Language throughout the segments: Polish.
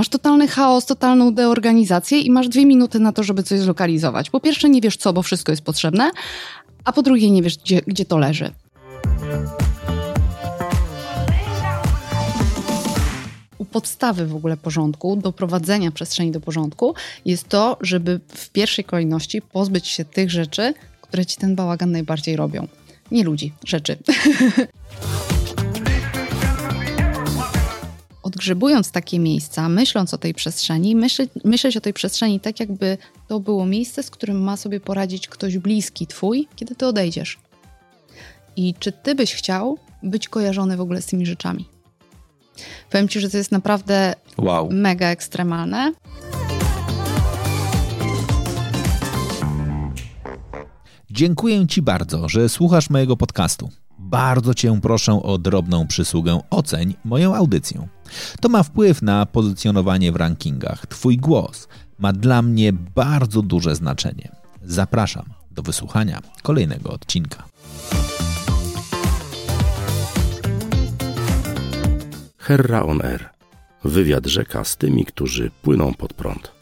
Masz totalny chaos, totalną deorganizację i masz dwie minuty na to, żeby coś zlokalizować. Po pierwsze, nie wiesz co, bo wszystko jest potrzebne, a po drugie, nie wiesz, gdzie, gdzie to leży. U podstawy w ogóle porządku, doprowadzenia przestrzeni do porządku jest to, żeby w pierwszej kolejności pozbyć się tych rzeczy, które ci ten bałagan najbardziej robią. Nie ludzi, rzeczy. Odgrzebując takie miejsca, myśląc o tej przestrzeni, myśleć, myśleć o tej przestrzeni tak, jakby to było miejsce, z którym ma sobie poradzić ktoś bliski twój, kiedy ty odejdziesz. I czy ty byś chciał być kojarzony w ogóle z tymi rzeczami? Powiem ci, że to jest naprawdę wow. mega ekstremalne. Dziękuję Ci bardzo, że słuchasz mojego podcastu. Bardzo Cię proszę o drobną przysługę oceń moją audycję. To ma wpływ na pozycjonowanie w rankingach. Twój głos ma dla mnie bardzo duże znaczenie. Zapraszam do wysłuchania kolejnego odcinka. Herra on Air. Wywiad rzeka z tymi, którzy płyną pod prąd.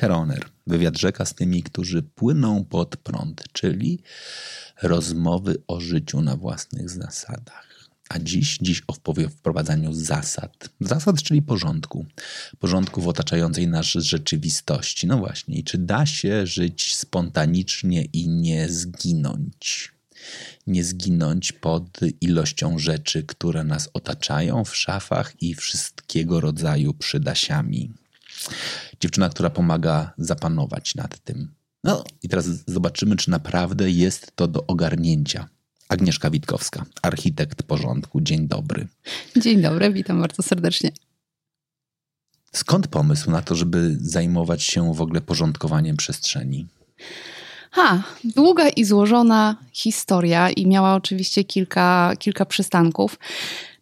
Heroner, wywiad rzeka z tymi, którzy płyną pod prąd, czyli rozmowy o życiu na własnych zasadach. A dziś, dziś o wprowadzaniu zasad. Zasad, czyli porządku. Porządku w otaczającej nas rzeczywistości. No właśnie, i czy da się żyć spontanicznie i nie zginąć? Nie zginąć pod ilością rzeczy, które nas otaczają w szafach i wszystkiego rodzaju przydasiami dziewczyna, która pomaga zapanować nad tym. No i teraz zobaczymy, czy naprawdę jest to do ogarnięcia. Agnieszka Witkowska, architekt porządku. Dzień dobry. Dzień dobry, witam bardzo serdecznie. Skąd pomysł na to, żeby zajmować się w ogóle porządkowaniem przestrzeni? Ha, długa i złożona historia i miała oczywiście kilka, kilka przystanków.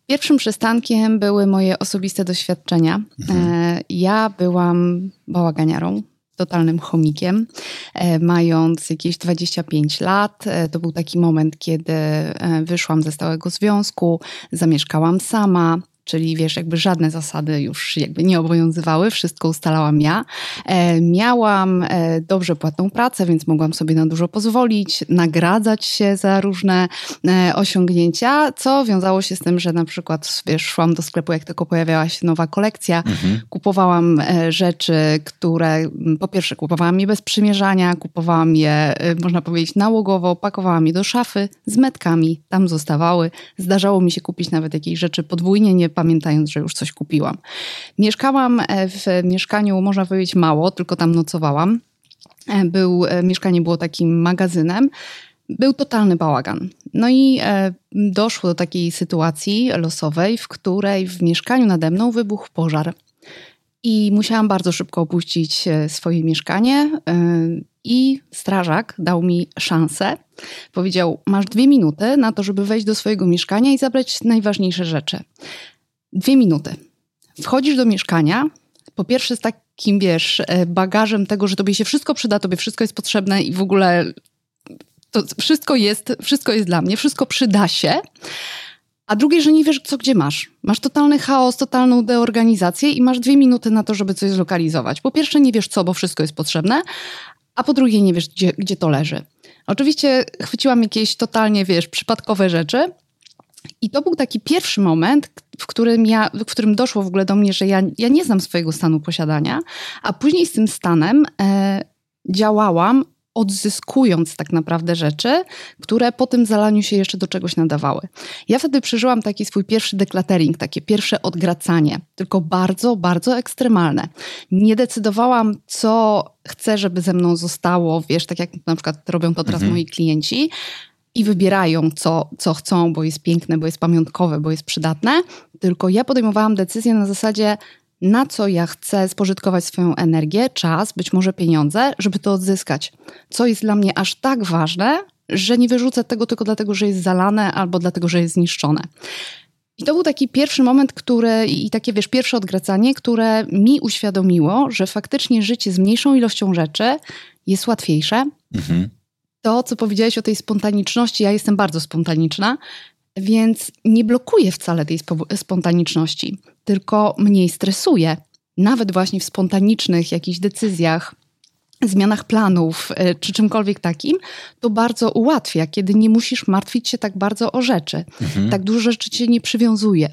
Pierwszym przystankiem były moje osobiste doświadczenia. Mhm. E, ja byłam bałaganiarą, totalnym chomikiem. E, mając jakieś 25 lat, e, to był taki moment, kiedy wyszłam ze stałego związku, zamieszkałam sama, czyli wiesz, jakby żadne zasady już jakby nie obowiązywały, wszystko ustalałam ja. E, miałam e, dobrze płatną pracę, więc mogłam sobie na dużo pozwolić, nagradzać się za różne e, osiągnięcia, co wiązało się z tym, że na przykład wiesz, szłam do sklepu, jak tylko pojawiała się nowa kolekcja, mhm. kupowałam rzeczy, które po pierwsze kupowałam je bez przymierzania, kupowałam je, można powiedzieć, nałogowo, pakowałam je do szafy z metkami, tam zostawały. Zdarzało mi się kupić nawet jakieś rzeczy podwójnie, nie pamiętając, że już coś kupiłam. Mieszkałam e, w mieszkaniu, można powiedzieć, mało, tylko tam nocowałam. E, był, e, mieszkanie było takim magazynem. Był totalny bałagan. No i doszło do takiej sytuacji losowej, w której w mieszkaniu nade mną wybuchł pożar. I musiałam bardzo szybko opuścić swoje mieszkanie. I strażak dał mi szansę. Powiedział: Masz dwie minuty na to, żeby wejść do swojego mieszkania i zabrać najważniejsze rzeczy. Dwie minuty. Wchodzisz do mieszkania, po pierwsze z takim, wiesz, e, bagażem tego, że tobie się wszystko przyda, tobie wszystko jest potrzebne i w ogóle to wszystko jest, wszystko jest dla mnie, wszystko przyda się. A drugie, że nie wiesz, co gdzie masz. Masz totalny chaos, totalną deorganizację i masz dwie minuty na to, żeby coś zlokalizować. Po pierwsze, nie wiesz co, bo wszystko jest potrzebne, a po drugie, nie wiesz, gdzie, gdzie to leży. Oczywiście chwyciłam jakieś totalnie, wiesz, przypadkowe rzeczy, i to był taki pierwszy moment, w którym, ja, w którym doszło w ogóle do mnie, że ja, ja nie znam swojego stanu posiadania, a później z tym stanem e, działałam odzyskując tak naprawdę rzeczy, które po tym zalaniu się jeszcze do czegoś nadawały. Ja wtedy przeżyłam taki swój pierwszy decluttering, takie pierwsze odgracanie, tylko bardzo, bardzo ekstremalne. Nie decydowałam, co chcę, żeby ze mną zostało, wiesz, tak jak na przykład robią to teraz mhm. moi klienci, i wybierają, co, co chcą, bo jest piękne, bo jest pamiątkowe, bo jest przydatne, tylko ja podejmowałam decyzję na zasadzie, na co ja chcę spożytkować swoją energię, czas, być może pieniądze, żeby to odzyskać. Co jest dla mnie aż tak ważne, że nie wyrzucę tego tylko dlatego, że jest zalane albo dlatego, że jest zniszczone. I to był taki pierwszy moment, który i takie wiesz, pierwsze odgracanie, które mi uświadomiło, że faktycznie życie z mniejszą ilością rzeczy jest łatwiejsze. Mhm. To, co powiedziałeś o tej spontaniczności, ja jestem bardzo spontaniczna, więc nie blokuję wcale tej spontaniczności, tylko mniej stresuję. Nawet właśnie w spontanicznych jakichś decyzjach, zmianach planów e, czy czymkolwiek takim, to bardzo ułatwia, kiedy nie musisz martwić się tak bardzo o rzeczy. Mhm. Tak dużo rzeczy cię nie przywiązuje.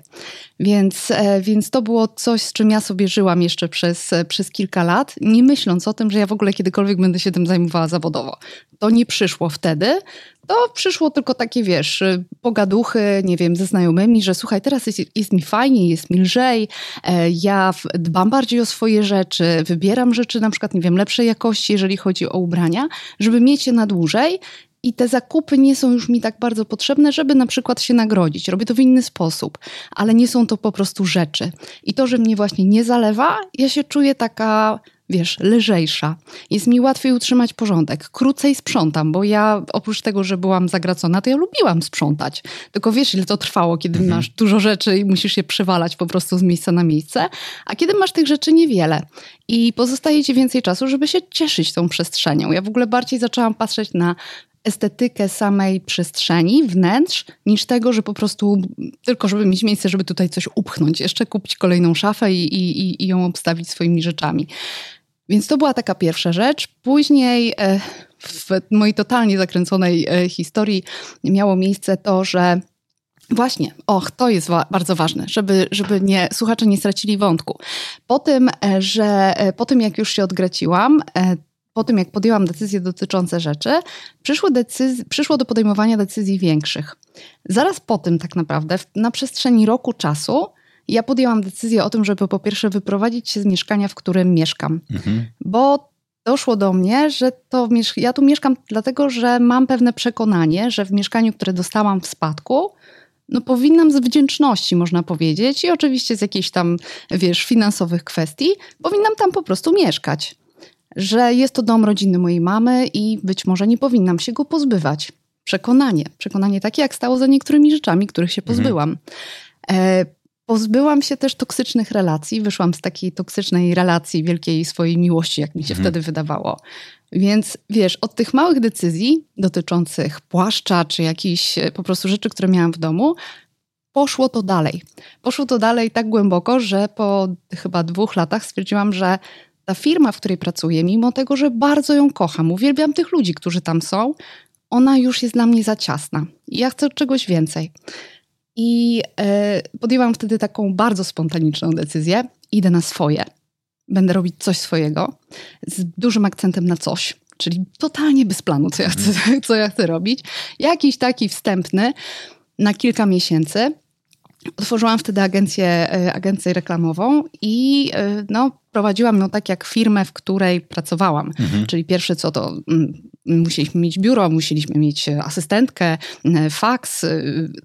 Więc, e, więc to było coś, z czym ja sobie żyłam jeszcze przez, e, przez kilka lat, nie myśląc o tym, że ja w ogóle kiedykolwiek będę się tym zajmowała zawodowo. To nie przyszło wtedy, to przyszło tylko takie, wiesz, pogaduchy, nie wiem, ze znajomymi, że słuchaj, teraz jest, jest, mi fajnie, jest mi lżej, e, ja dbam bardziej o swoje rzeczy, wybieram rzeczy na przykład, nie wiem, lepszej jakości, jeżeli chodzi o ubrania, żeby mieć je na dłużej i te zakupy nie są już mi tak bardzo potrzebne, żeby na przykład się nagrodzić. Robię to w inny sposób, ale nie są to po prostu rzeczy. I to, że mnie właśnie nie zalewa, ja się czuję taka wiesz, lżejsza. Jest mi łatwiej utrzymać porządek. Krócej sprzątam, bo ja oprócz tego, że byłam zagracona, to ja lubiłam sprzątać. Tylko wiesz, ile to trwało, kiedy mhm. masz dużo rzeczy i musisz je przywalać po prostu z miejsca na miejsce, a kiedy masz tych rzeczy niewiele i pozostaje ci więcej czasu, żeby się cieszyć tą przestrzenią. Ja w ogóle bardziej zaczęłam patrzeć na estetykę samej przestrzeni, wnętrz, niż tego, że po prostu tylko, żeby mieć miejsce, żeby tutaj coś upchnąć, jeszcze kupić kolejną szafę i, i, i ją obstawić swoimi rzeczami. Więc to była taka pierwsza rzecz. Później e, w mojej totalnie zakręconej e, historii miało miejsce to, że Właśnie, och, to jest wa bardzo ważne, żeby, żeby nie, słuchacze nie stracili wątku. Po tym, e, że po tym jak już się odgraciłam, po tym jak podjęłam decyzje dotyczące rzeczy, przyszło, decyz- przyszło do podejmowania decyzji większych. Zaraz po tym tak naprawdę, na przestrzeni roku czasu, ja podjęłam decyzję o tym, żeby po pierwsze wyprowadzić się z mieszkania, w którym mieszkam, mhm. bo doszło do mnie, że to ja tu mieszkam dlatego, że mam pewne przekonanie, że w mieszkaniu, które dostałam w spadku, no powinnam z wdzięczności, można powiedzieć, i oczywiście z jakichś tam, wiesz, finansowych kwestii, powinnam tam po prostu mieszkać. Że jest to dom rodzinny mojej mamy i być może nie powinnam się go pozbywać. Przekonanie. Przekonanie takie, jak stało za niektórymi rzeczami, których się mhm. pozbyłam. Mhm. Pozbyłam się też toksycznych relacji. Wyszłam z takiej toksycznej relacji, wielkiej swojej miłości, jak mi się mhm. wtedy wydawało. Więc wiesz, od tych małych decyzji dotyczących płaszcza czy jakichś e, po prostu rzeczy, które miałam w domu, poszło to dalej. Poszło to dalej tak głęboko, że po chyba dwóch latach stwierdziłam, że ta firma, w której pracuję, mimo tego, że bardzo ją kocham, uwielbiam tych ludzi, którzy tam są, ona już jest dla mnie za ciasna. I ja chcę czegoś więcej. I e, podjęłam wtedy taką bardzo spontaniczną decyzję. Idę na swoje. Będę robić coś swojego z dużym akcentem na coś. Czyli totalnie bez planu, co ja chcę, co ja chcę robić. Jakiś taki wstępny na kilka miesięcy. Otworzyłam wtedy agencję, e, agencję reklamową i e, no, prowadziłam ją tak jak firmę, w której pracowałam. Mhm. Czyli pierwsze co to mm, musieliśmy mieć biuro, musieliśmy mieć e, asystentkę, faks,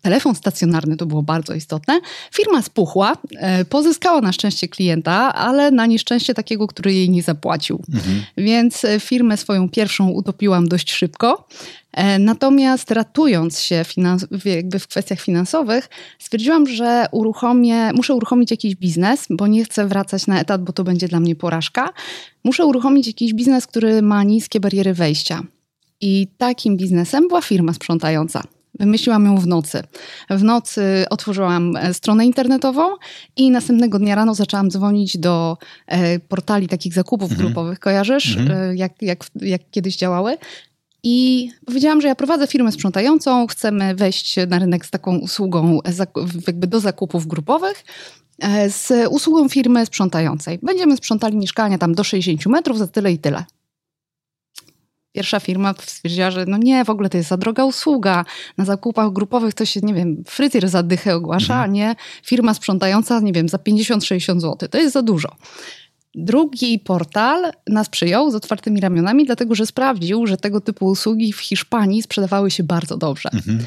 telefon stacjonarny, to było bardzo istotne. Firma spuchła, pozyskała na szczęście klienta, ale na nieszczęście takiego, który jej nie zapłacił. Mhm. Więc firmę swoją pierwszą utopiłam dość szybko. E, natomiast ratując się jakby w kwestiach finansowych, stwierdziłam, że uruchomię, muszę uruchomić jakiś biznes, bo nie chcę wracać na etat, bo to będzie dla mnie porażka. Muszę uruchomić jakiś biznes, który ma niskie bariery wejścia. I takim biznesem była firma sprzątająca. Wymyśliłam ją w nocy. W nocy otworzyłam e, stronę internetową i następnego dnia rano zaczęłam dzwonić do e, portali takich zakupów mhm. grupowych. Kojarzysz, mhm. jak, jak, jak kiedyś działały? I powiedziałam, że ja prowadzę firmę sprzątającą, chcemy wejść na rynek z taką usługą jakby do zakupów grupowych, e, z usługą firmy sprzątającej. Będziemy sprzątali mieszkania tam do 60 metrów za tyle i tyle. Pierwsza firma stwierdziła, że no nie, w ogóle to jest za droga usługa. Na zakupach grupowych to się, nie wiem, fryzjer za dychę ogłasza, mhm. a nie firma sprzątająca, nie wiem, za 50-60 zł. To jest za dużo. Drugi portal nas przyjął z otwartymi ramionami, dlatego że sprawdził, że tego typu usługi w Hiszpanii sprzedawały się bardzo dobrze. Mhm.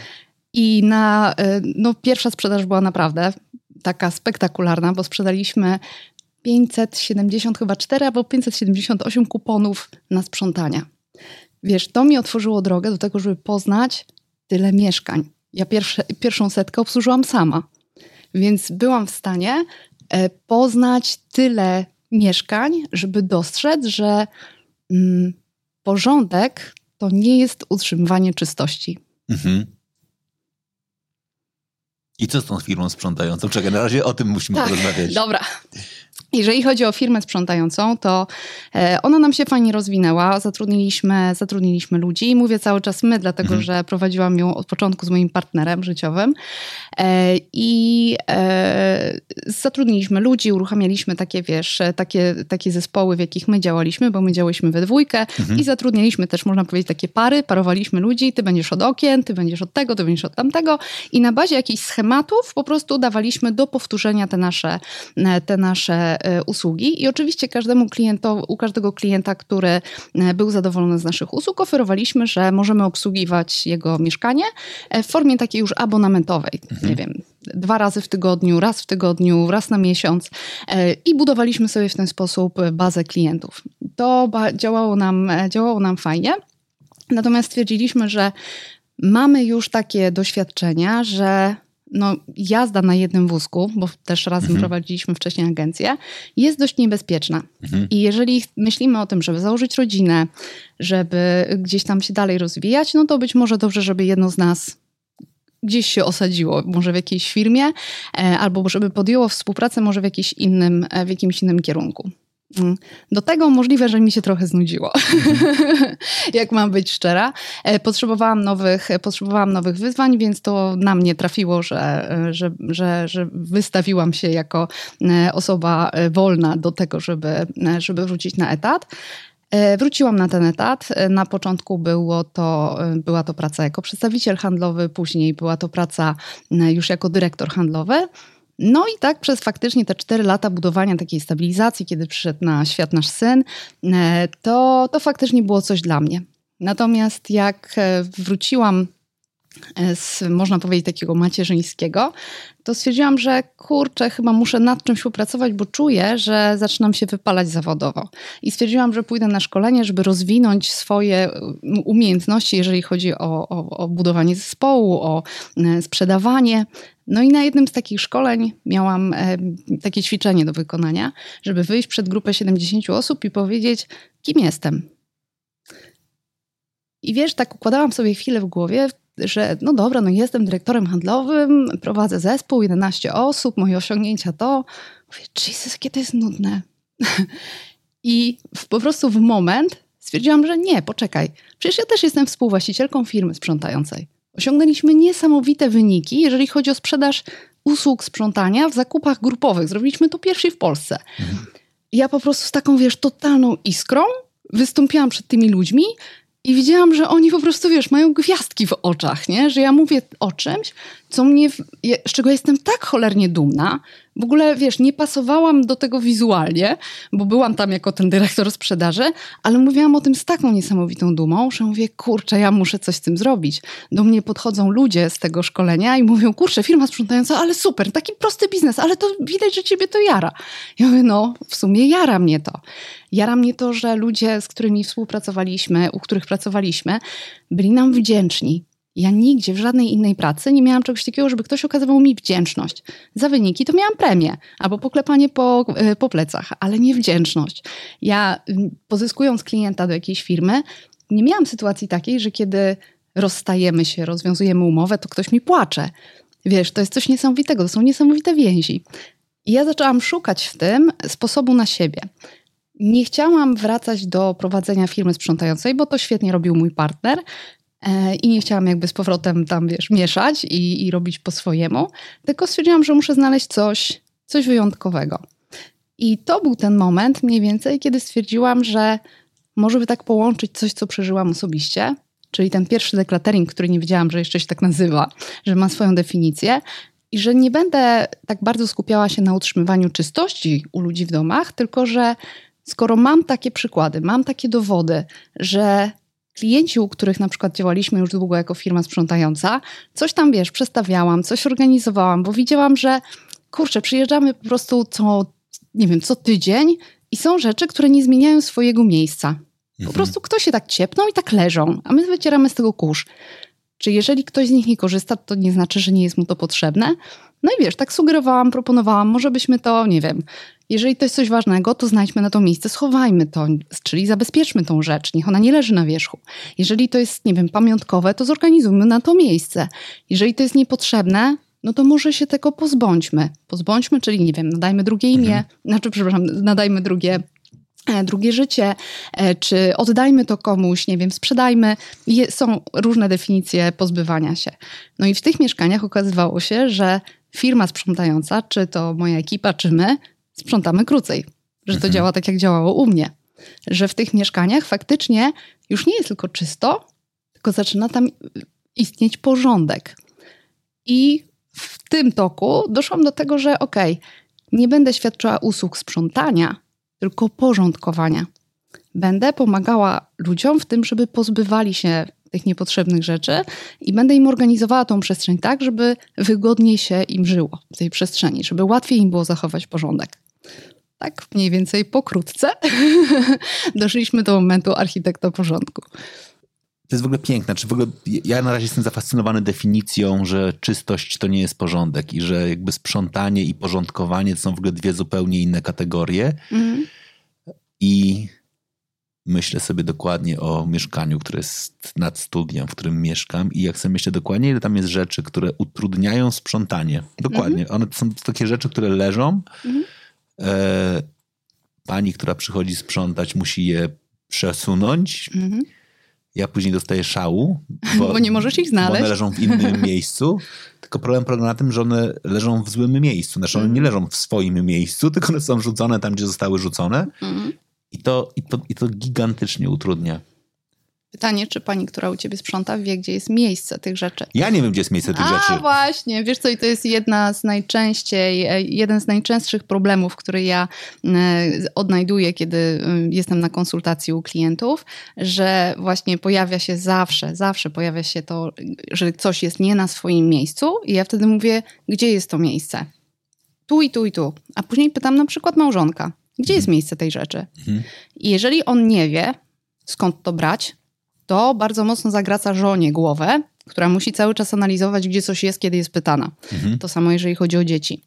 I na, e, no, pierwsza sprzedaż była naprawdę taka spektakularna, bo sprzedaliśmy 570 chyba 4 albo 578 kuponów na sprzątania. Wiesz, to mi otworzyło drogę do tego, żeby poznać tyle mieszkań. Ja pierwsze, pierwszą setkę obsłużyłam sama. Więc byłam w stanie e, poznać tyle mieszkań, żeby dostrzec, że mm, porządek to nie jest utrzymywanie czystości. Mhm. I co z tą firmą sprzątającą? Czekaj, na razie o tym musimy tak, porozmawiać. Dobra. Jeżeli chodzi o firmę sprzątającą, to e, ona nam się fajnie rozwinęła. Zatrudniliśmy, zatrudniliśmy ludzi mówię cały czas my, dlatego mhm. że prowadziłam ją od początku z moim partnerem życiowym. E, I e, zatrudniliśmy ludzi, uruchamialiśmy takie, wiesz, takie, takie zespoły, w jakich my działaliśmy, bo my działaliśmy we dwójkę mhm. i zatrudniliśmy też, można powiedzieć, takie pary, parowaliśmy ludzi, ty będziesz od okien, ty będziesz od tego, ty będziesz od tamtego i na bazie jakichś schematów po prostu dawaliśmy do powtórzenia te nasze, te nasze E, usługi i oczywiście każdemu klientowi, u każdego klienta, który e, był zadowolony z naszych usług, oferowaliśmy, że możemy obsługiwać jego mieszkanie e, w formie takiej już abonamentowej. Mhm. Nie wiem, dwa razy w tygodniu, raz w tygodniu, raz na miesiąc i budowaliśmy sobie w ten sposób bazę klientów. To działało nam, działało nam fajnie. Natomiast stwierdziliśmy, że mamy już takie doświadczenia, że no, jazda na jednym wózku, bo też razem mhm. prowadziliśmy wcześniej agencję, jest dość niebezpieczna. Mhm. I jeżeli myślimy o tym, żeby założyć rodzinę, żeby gdzieś tam się dalej rozwijać, no to być może dobrze, żeby jedno z nas gdzieś się osadziło, może w jakiejś firmie, e, albo żeby podjęło współpracę może w, jakimś innym, e, w jakimś innym kierunku. Mm. Do tego możliwe, że mi się trochę znudziło, jak mam być szczera. E, potrzebowałam nowych, potrzebowałam nowych wyzwań, więc to na mnie trafiło, że, że, że, że wystawiłam się jako e, osoba e, wolna do tego, żeby, żeby wrócić na etat. Wróciłam na ten etat. Na początku było to, była to praca jako przedstawiciel handlowy, później była to praca już jako dyrektor handlowy. No i tak przez faktycznie te cztery lata budowania takiej stabilizacji, kiedy przyszedł na świat nasz syn, e, to, to faktycznie było coś dla mnie. Natomiast jak e, wróciłam e, z, można powiedzieć, takiego macierzyńskiego, to stwierdziłam, że kurczę, chyba muszę nad czymś popracować, bo czuję, że zaczynam się wypalać zawodowo. I stwierdziłam, że pójdę na szkolenie, żeby rozwinąć swoje umiejętności, jeżeli chodzi o, o, o budowanie zespołu, o sprzedawanie. No i na jednym z takich szkoleń miałam e, takie ćwiczenie do wykonania, żeby wyjść przed grupę 70 osób i powiedzieć, kim jestem. I wiesz, tak układałam sobie chwilę w głowie, że no dobra, no jestem dyrektorem handlowym, prowadzę zespół, 11 osób, moje osiągnięcia to. Mówię, Jesus, jakie to jest nudne. I w, po prostu w moment stwierdziłam, że nie, poczekaj, przecież ja też jestem współwłaścicielką firmy sprzątającej. Osiągnęliśmy niesamowite wyniki, jeżeli chodzi o sprzedaż usług sprzątania w zakupach grupowych. Zrobiliśmy to pierwsi w Polsce. Mhm. Ja po prostu z taką, wiesz, totalną iskrą wystąpiłam przed tymi ludźmi i widziałam, że oni po prostu, wiesz, mają gwiazdki w oczach, nie? Że ja mówię o czymś, co mnie, z czego jestem tak cholernie dumna. W ogóle, wiesz, nie pasowałam do tego wizualnie, bo byłam tam jako ten dyrektor sprzedaży, ale mówiłam o tym z taką niesamowitą dumą, że mówię, kurczę, ja muszę coś z tym zrobić. Do mnie podchodzą ludzie z tego szkolenia i mówią, kurczę, firma sprzątająca, ale super, taki prosty biznes, ale to widać, że ciebie to jara. Ja mówię, no, w sumie jara mnie to. Jara mnie to, że ludzie, z którymi współpracowaliśmy, u których pracowaliśmy, byli nam wdzięczni ja nigdzie, w żadnej innej pracy nie miałam czegoś takiego, żeby ktoś okazywał mi wdzięczność. Za wyniki to miałam premię albo poklepanie po, e, po plecach, ale nie wdzięczność. Ja pozyskując klienta do jakiejś firmy, nie miałam sytuacji takiej, że kiedy rozstajemy się, rozwiązujemy umowę, to ktoś mi płacze. Wiesz, to jest coś niesamowitego, to są niesamowite więzi. I ja zaczęłam szukać w tym sposobu na siebie. Nie chciałam wracać do prowadzenia firmy sprzątającej, bo to świetnie robił mój partner. E, i nie chciałam jakby z powrotem tam, wiesz, mieszać i, i robić po swojemu, tylko stwierdziłam, że muszę znaleźć coś, coś wyjątkowego. I to był ten moment mniej więcej, kiedy stwierdziłam, że może by tak połączyć coś, co przeżyłam osobiście, czyli ten pierwszy deklatering, który nie wiedziałam, że jeszcze się tak nazywa, że ma swoją definicję i że nie będę tak bardzo skupiała się na utrzymywaniu czystości u ludzi w domach, tylko że skoro mam takie przykłady, mam takie dowody, że klienci, u których na przykład działaliśmy już długo jako firma sprzątająca, coś tam, wiesz, przestawiałam, coś organizowałam, bo widziałam, że kurczę, przyjeżdżamy po prostu co, nie wiem, co tydzień i są rzeczy, które nie zmieniają swojego miejsca. Po mhm. prostu ktoś się tak ciepną i tak leżą, a my wycieramy z tego kurz. Czy jeżeli ktoś z nich nie korzysta, to nie znaczy, że nie jest mu to potrzebne. No i wiesz, tak sugerowałam, proponowałam, może byśmy to, nie wiem, jeżeli to jest coś ważnego, to znajdźmy na to miejsce, schowajmy to, czyli zabezpieczmy tą rzecz, niech ona nie leży na wierzchu. Jeżeli to jest, nie wiem, pamiątkowe, to zorganizujmy na to miejsce. Jeżeli to jest niepotrzebne, no to może się tego pozbądźmy. Pozbądźmy, czyli nie wiem, nadajmy drugie imię, mhm. znaczy, przepraszam, nadajmy drugie e, drugie życie, e, czy oddajmy to komuś, nie wiem, sprzedajmy. Są różne definicje pozbywania się. No i w tych mieszkaniach okazywało się, że firma sprzątająca, czy to moja ekipa, czy my, sprzątamy krócej. Że to mhm. działa tak, jak działało u mnie. Że w tych mieszkaniach faktycznie już nie jest tylko czysto, tylko zaczyna tam istnieć porządek. I w tym toku doszłam do tego, że okej, okay, nie będę świadczyła usług sprzątania, tylko porządkowania. Będę pomagała ludziom w tym, żeby pozbywali się tych niepotrzebnych rzeczy i będę im organizowała tą przestrzeń tak, żeby wygodniej się im żyło w tej przestrzeni, żeby łatwiej im było zachować porządek. Tak mniej więcej pokrótce doszliśmy do momentu architekta porządku. To jest w ogóle piękne. Czy w ogóle ja na razie jestem zafascynowany definicją, że czystość to nie jest porządek i że jakby sprzątanie i porządkowanie to są w ogóle dwie zupełnie inne kategorie. Mm. I myślę sobie dokładnie o mieszkaniu, które jest nad studiem, w którym mieszkam i jak sobie myślę dokładnie, ile tam jest rzeczy, które utrudniają sprzątanie. Dokładnie. Mm. One to są takie rzeczy, które leżą. Mm. E, pani, która przychodzi sprzątać, musi je przesunąć. Mm ja później dostaję szału, bo, bo nie możesz ich znaleźć. Bo one leżą w innym miejscu. Tylko problem polega na tym, że one leżą w złym miejscu. Znaczy one nie mhm. leżą w swoim miejscu, tylko one są rzucone tam, gdzie zostały rzucone. I, to, i, to, I to gigantycznie utrudnia. Pytanie, czy pani, która u ciebie sprząta, wie, gdzie jest miejsce tych rzeczy? Ja nie wiem, gdzie jest miejsce tych A, rzeczy. A właśnie, wiesz co, i to jest jedna z najczęściej, e, jeden z najczęstszych problemów, który ja e, odnajduję, kiedy e, jestem na konsultacji u klientów, że właśnie pojawia się zawsze, zawsze pojawia się to, że coś jest nie na swoim miejscu i ja wtedy mówię, gdzie jest to miejsce? Tu i tu i tu. A później pytam na przykład małżonka, gdzie jest miejsce tej rzeczy? Mhm. I jeżeli on nie wie, skąd to brać, to bardzo mocno zagraca żonie głowę, która musi cały czas analizować, gdzie coś jest, kiedy jest pytana. Mhm. To samo, jeżeli chodzi o dzieci.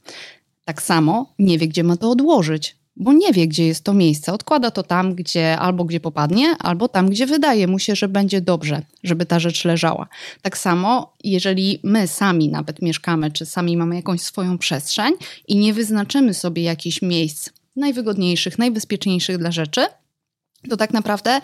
Tak samo nie wie, gdzie ma to odłożyć, bo nie wie, gdzie jest to miejsce. Odkłada to tam, gdzie albo gdzie popadnie, albo tam, gdzie wydaje mu się, że będzie dobrze, żeby ta rzecz leżała. Tak samo, jeżeli my sami nawet mieszkamy, czy sami mamy jakąś swoją przestrzeń i nie wyznaczymy sobie jakichś miejsc najwygodniejszych, najbezpieczniejszych dla rzeczy, to tak naprawdę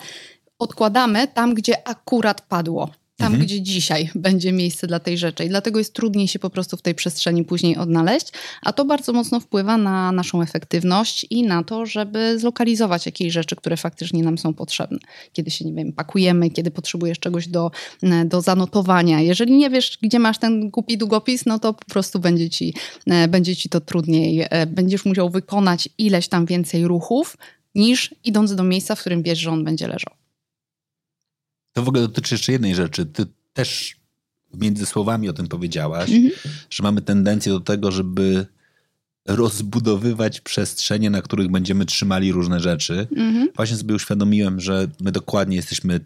odkładamy tam, gdzie akurat padło. Tam, mhm. gdzie dzisiaj będzie miejsce dla tej rzeczy. I dlatego jest trudniej się po prostu w tej przestrzeni później odnaleźć, a to bardzo mocno wpływa na naszą efektywność i na to, żeby zlokalizować jakieś rzeczy, które faktycznie nam są potrzebne. Kiedy się, nie wiem, pakujemy, kiedy potrzebujesz czegoś do, e, do zanotowania. Jeżeli nie wiesz, gdzie masz ten głupi długopis, no to po prostu będzie ci, e, będzie ci to trudniej. E, będziesz musiał wykonać ileś tam więcej ruchów, niż idąc do miejsca, w którym wiesz, że on będzie leżał. To w ogóle dotyczy jeszcze jednej rzeczy. Ty też między słowami o tym powiedziałaś, -hmm. że mamy tendencję do tego, żeby rozbudowywać przestrzenie, na których będziemy trzymali różne rzeczy. -hmm. Właśnie sobie uświadomiłem, że my dokładnie jesteśmy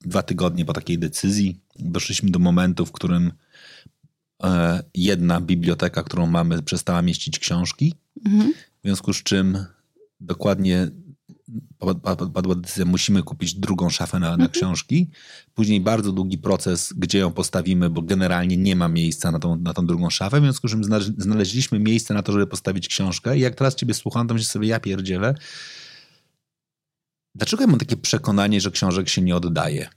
dwa tygodnie po takiej decyzji. Doszliśmy do momentu, w którym e, jedna biblioteka, którą mamy, przestała mieścić książki. -hmm. W związku z czym dokładnie padła decyzja, musimy kupić drugą szafę na, na mhm. książki. Później bardzo długi proces, gdzie ją postawimy, bo generalnie nie ma miejsca na tą, na tą drugą szafę, w związku z czym znaleźliśmy miejsce na to, żeby postawić książkę i jak teraz ciebie słucham, to myślę sobie, ja pierdzielę. Dlaczego ja mam takie przekonanie, że książek się nie oddaje?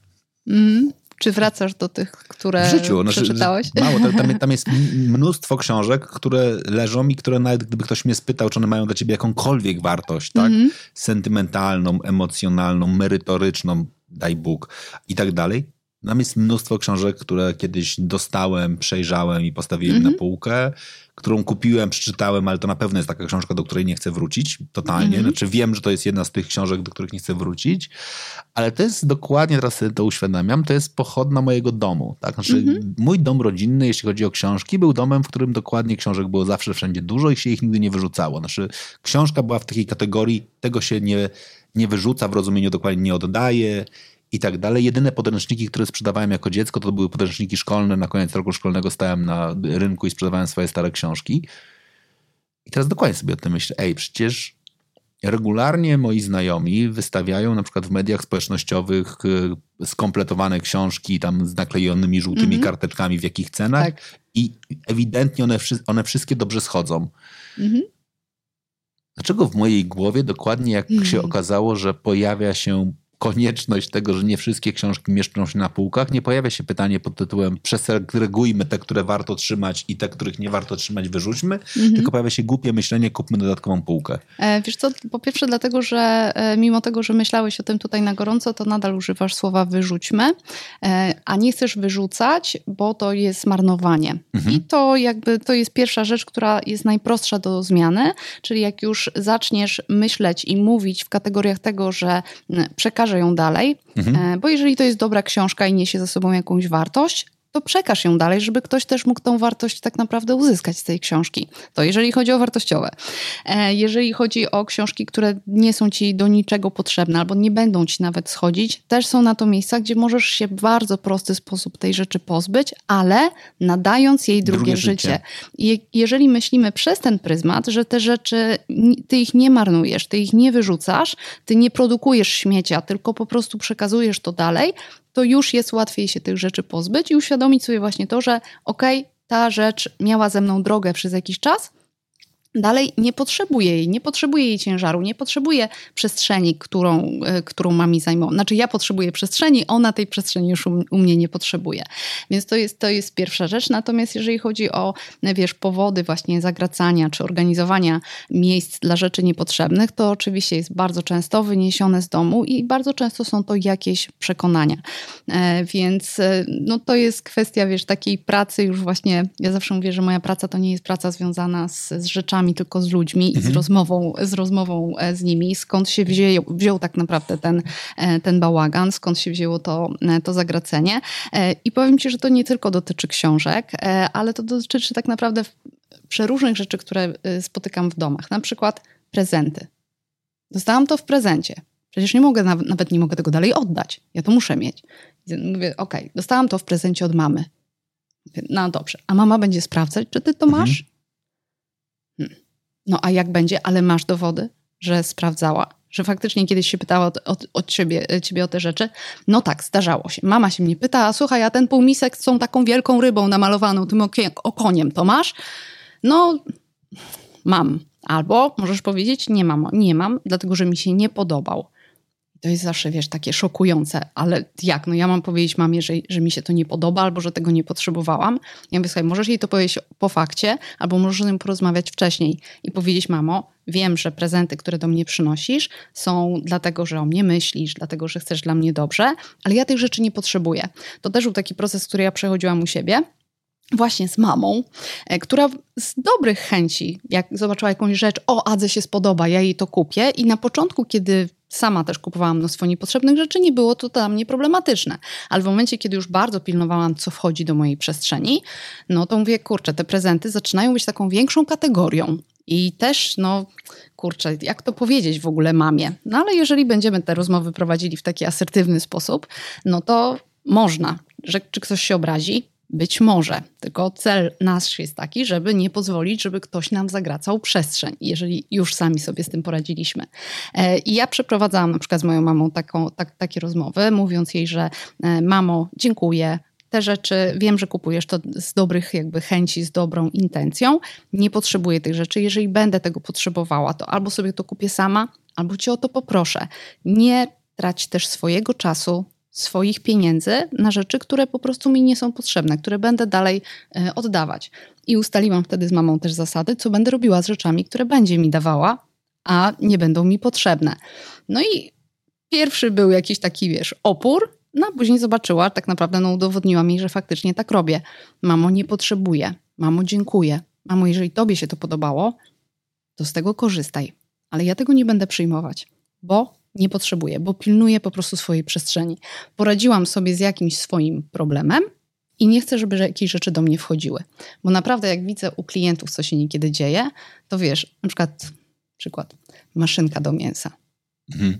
Mm. Czy wracasz do tych, które w życiu, znaczy, przeczytałeś? Mało, tam, tam jest mnóstwo książek, które leżą i które nawet gdyby ktoś mnie spytał, czy one mają dla ciebie jakąkolwiek wartość, tak? Mm -hmm. Sentymentalną, emocjonalną, merytoryczną, daj Bóg i tak dalej. Tam jest mnóstwo książek, które kiedyś dostałem, przejrzałem i postawiłem mm -hmm. na mhm. półkę którą kupiłem, przeczytałem, ale to na pewno jest taka książka, do której nie chcę wrócić totalnie. Mm -hmm. Znaczy wiem, że to jest jedna z tych książek, do których nie chcę wrócić, ale to jest dokładnie, teraz sobie to uświadamiam, to jest pochodna mojego domu. Tak? Znaczy mm -hmm. mój dom rodzinny, jeśli chodzi o książki, był domem, w którym dokładnie książek było zawsze wszędzie dużo i się ich nigdy nie wyrzucało. Znaczy książka była w takiej kategorii, tego się nie, nie wyrzuca w rozumieniu dokładnie nie oddaje i tak dalej. Jedyne podręczniki, które sprzedawałem jako dziecko, to były podręczniki szkolne. Na koniec roku szkolnego stałem na rynku i sprzedawałem swoje stare książki. I teraz dokładnie sobie o tym myślę. Ej, przecież regularnie moi znajomi wystawiają na przykład w mediach społecznościowych y, skompletowane książki tam z naklejonymi żółtymi mm -hmm. karteczkami w jakich cenach tak. i ewidentnie one, one wszystkie dobrze schodzą. Mm -hmm. Dlaczego w mojej głowie dokładnie jak mm -hmm. się okazało, że pojawia się konieczność tego, że nie wszystkie książki mieszczą się na półkach, nie pojawia się pytanie pod tytułem przesegregujmy te, które warto trzymać i te, których nie warto trzymać, wyrzućmy, mhm. tylko pojawia się głupie myślenie, kupmy dodatkową półkę. E, wiesz co, po pierwsze dlatego, że e, mimo tego, że myślałeś o tym tutaj na gorąco, to nadal używasz słowa wyrzućmy, e, a nie chcesz wyrzucać, bo to jest marnowanie. Mhm. I to jakby to jest pierwsza rzecz, która jest najprostsza do zmiany, czyli jak już zaczniesz myśleć i mówić w kategoriach tego, że przekażesz przekażę ją dalej, mhm. E, bo jeżeli to jest dobra książka i niesie ze sobą jakąś wartość, to przekaż ją dalej, żeby ktoś też mógł tą wartość tak naprawdę uzyskać z tej książki. To jeżeli chodzi o wartościowe. E, jeżeli chodzi o książki, które nie są ci do niczego potrzebne albo nie będą ci nawet schodzić, też są na to miejsca, gdzie możesz się w bardzo prosty sposób tej rzeczy pozbyć, ale nadając jej drugie, drugie życie. życie. I jeżeli myślimy przez ten pryzmat, że te rzeczy, ty ich nie marnujesz, ty ich nie wyrzucasz, ty nie produkujesz śmiecia, tylko po prostu przekazujesz to dalej, to już jest łatwiej się tych rzeczy pozbyć i uświadomić sobie właśnie to, że okej, okay, ta rzecz miała ze mną drogę przez jakiś czas, Dalej nie potrzebuję jej, nie potrzebuję jej ciężaru, nie potrzebuję przestrzeni, którą, e, którą ma mi zajmować. Znaczy ja potrzebuję przestrzeni, ona tej przestrzeni już u, u, mnie nie potrzebuje. Więc to jest, to jest pierwsza rzecz. Natomiast jeżeli chodzi o, wiesz, powody właśnie zagracania czy organizowania miejsc dla rzeczy niepotrzebnych, to oczywiście jest bardzo często wyniesione z domu i bardzo często są to jakieś przekonania. E, więc e, no, to jest kwestia, wiesz, takiej pracy już właśnie, ja zawsze mówię, że moja praca to nie jest praca związana z, z rzeczami, tylko z ludźmi mhm. i z mhm. rozmową, z rozmową e, z nimi, skąd się wziął, wziął tak naprawdę ten, e, ten bałagan, skąd się wzięło to, e, to zagracenie. I powiem Ci, że to nie tylko dotyczy książek, ale to dotyczy tak naprawdę przeróżnych rzeczy, które spotykam w domach. Na przykład prezenty. Dostałam to w prezencie. Przecież nie mogę, nawet nie mogę tego dalej oddać. Ja to muszę mieć. Mówię, okej, okay, dostałam to w prezencie od mamy. Mówię, no dobrze, a mama będzie sprawdzać, czy ty to mhm. masz? No a jak będzie, ale masz dowody, że sprawdzała, że faktycznie kiedyś się pytała od, od, od ciebie, ciebie o te rzeczy. No tak, zdarzało się. Mama się mnie pyta, a słuchaj, a ten półmisek z tą taką wielką rybą namalowaną tym okoniem, to masz? No, mam. Albo możesz powiedzieć, nie mam, nie mam, dlatego że mi się nie podobał. To jest zawsze, wiesz, takie szokujące, ale jak? No ja mam powiedzieć mamie, że, że mi się to nie podoba, albo że tego nie potrzebowałam. Ja mówię, słuchaj, możesz jej to powiedzieć po fakcie, albo możesz z nim porozmawiać wcześniej i powiedzieć, mamo, wiem, że prezenty, które do mnie przynosisz, są dlatego, że o mnie myślisz, dlatego, że chcesz dla mnie dobrze, ale ja tych rzeczy nie potrzebuję. To też był taki proces, który ja przechodziłam u siebie właśnie z mamą, e, która z dobrych chęci, jak zobaczyła jakąś rzecz, o, Adze się spodoba, ja jej to kupię i na początku, kiedy sama też kupowałam mnóstwo niepotrzebnych rzeczy, nie było to dla mnie problematyczne. Ale w momencie, kiedy już bardzo pilnowałam, co wchodzi do mojej przestrzeni, no to mówię, kurczę, te prezenty zaczynają być taką większą kategorią. I też, no, kurczę, jak to powiedzieć w ogóle mamie? No ale jeżeli będziemy te rozmowy prowadzili w taki asertywny sposób, no to można. Że, czy ktoś się obrazi? Być może, tylko cel nasz jest taki, żeby nie pozwolić, żeby ktoś nam zagracał przestrzeń, jeżeli już sami sobie z tym poradziliśmy. E, I ja przeprowadzałam na przykład z moją mamą taką, tak, takie rozmowy, mówiąc jej, że e, mamo, dziękuję, te rzeczy, wiem, że kupujesz to z dobrych jakby chęci, z dobrą intencją, nie potrzebuję tych rzeczy. Jeżeli będę tego potrzebowała, to albo sobie to kupię sama, albo cię o to poproszę. Nie trać też swojego czasu swoich pieniędzy na rzeczy, które po prostu mi nie są potrzebne, które będę dalej e, oddawać. I ustaliłam wtedy z mamą też zasady, co będę robiła z rzeczami, które będzie mi dawała, a nie będą mi potrzebne. No i pierwszy był jakiś taki, wiesz, opór, no a później zobaczyła, tak naprawdę no, udowodniła mi, że faktycznie tak robię. Mamo, nie potrzebuję. Mamo, dziękuję. Mamo, jeżeli tobie się to podobało, to z tego korzystaj. Ale ja tego nie będę przyjmować, bo nie potrzebuję, bo pilnuję po prostu swojej przestrzeni. Poradziłam sobie z jakimś swoim problemem i nie chcę, żeby jakieś rzeczy do mnie wchodziły. Bo naprawdę, jak widzę u klientów, co się niekiedy dzieje, to wiesz, na przykład, przykład, maszynka do mięsa. Mhm.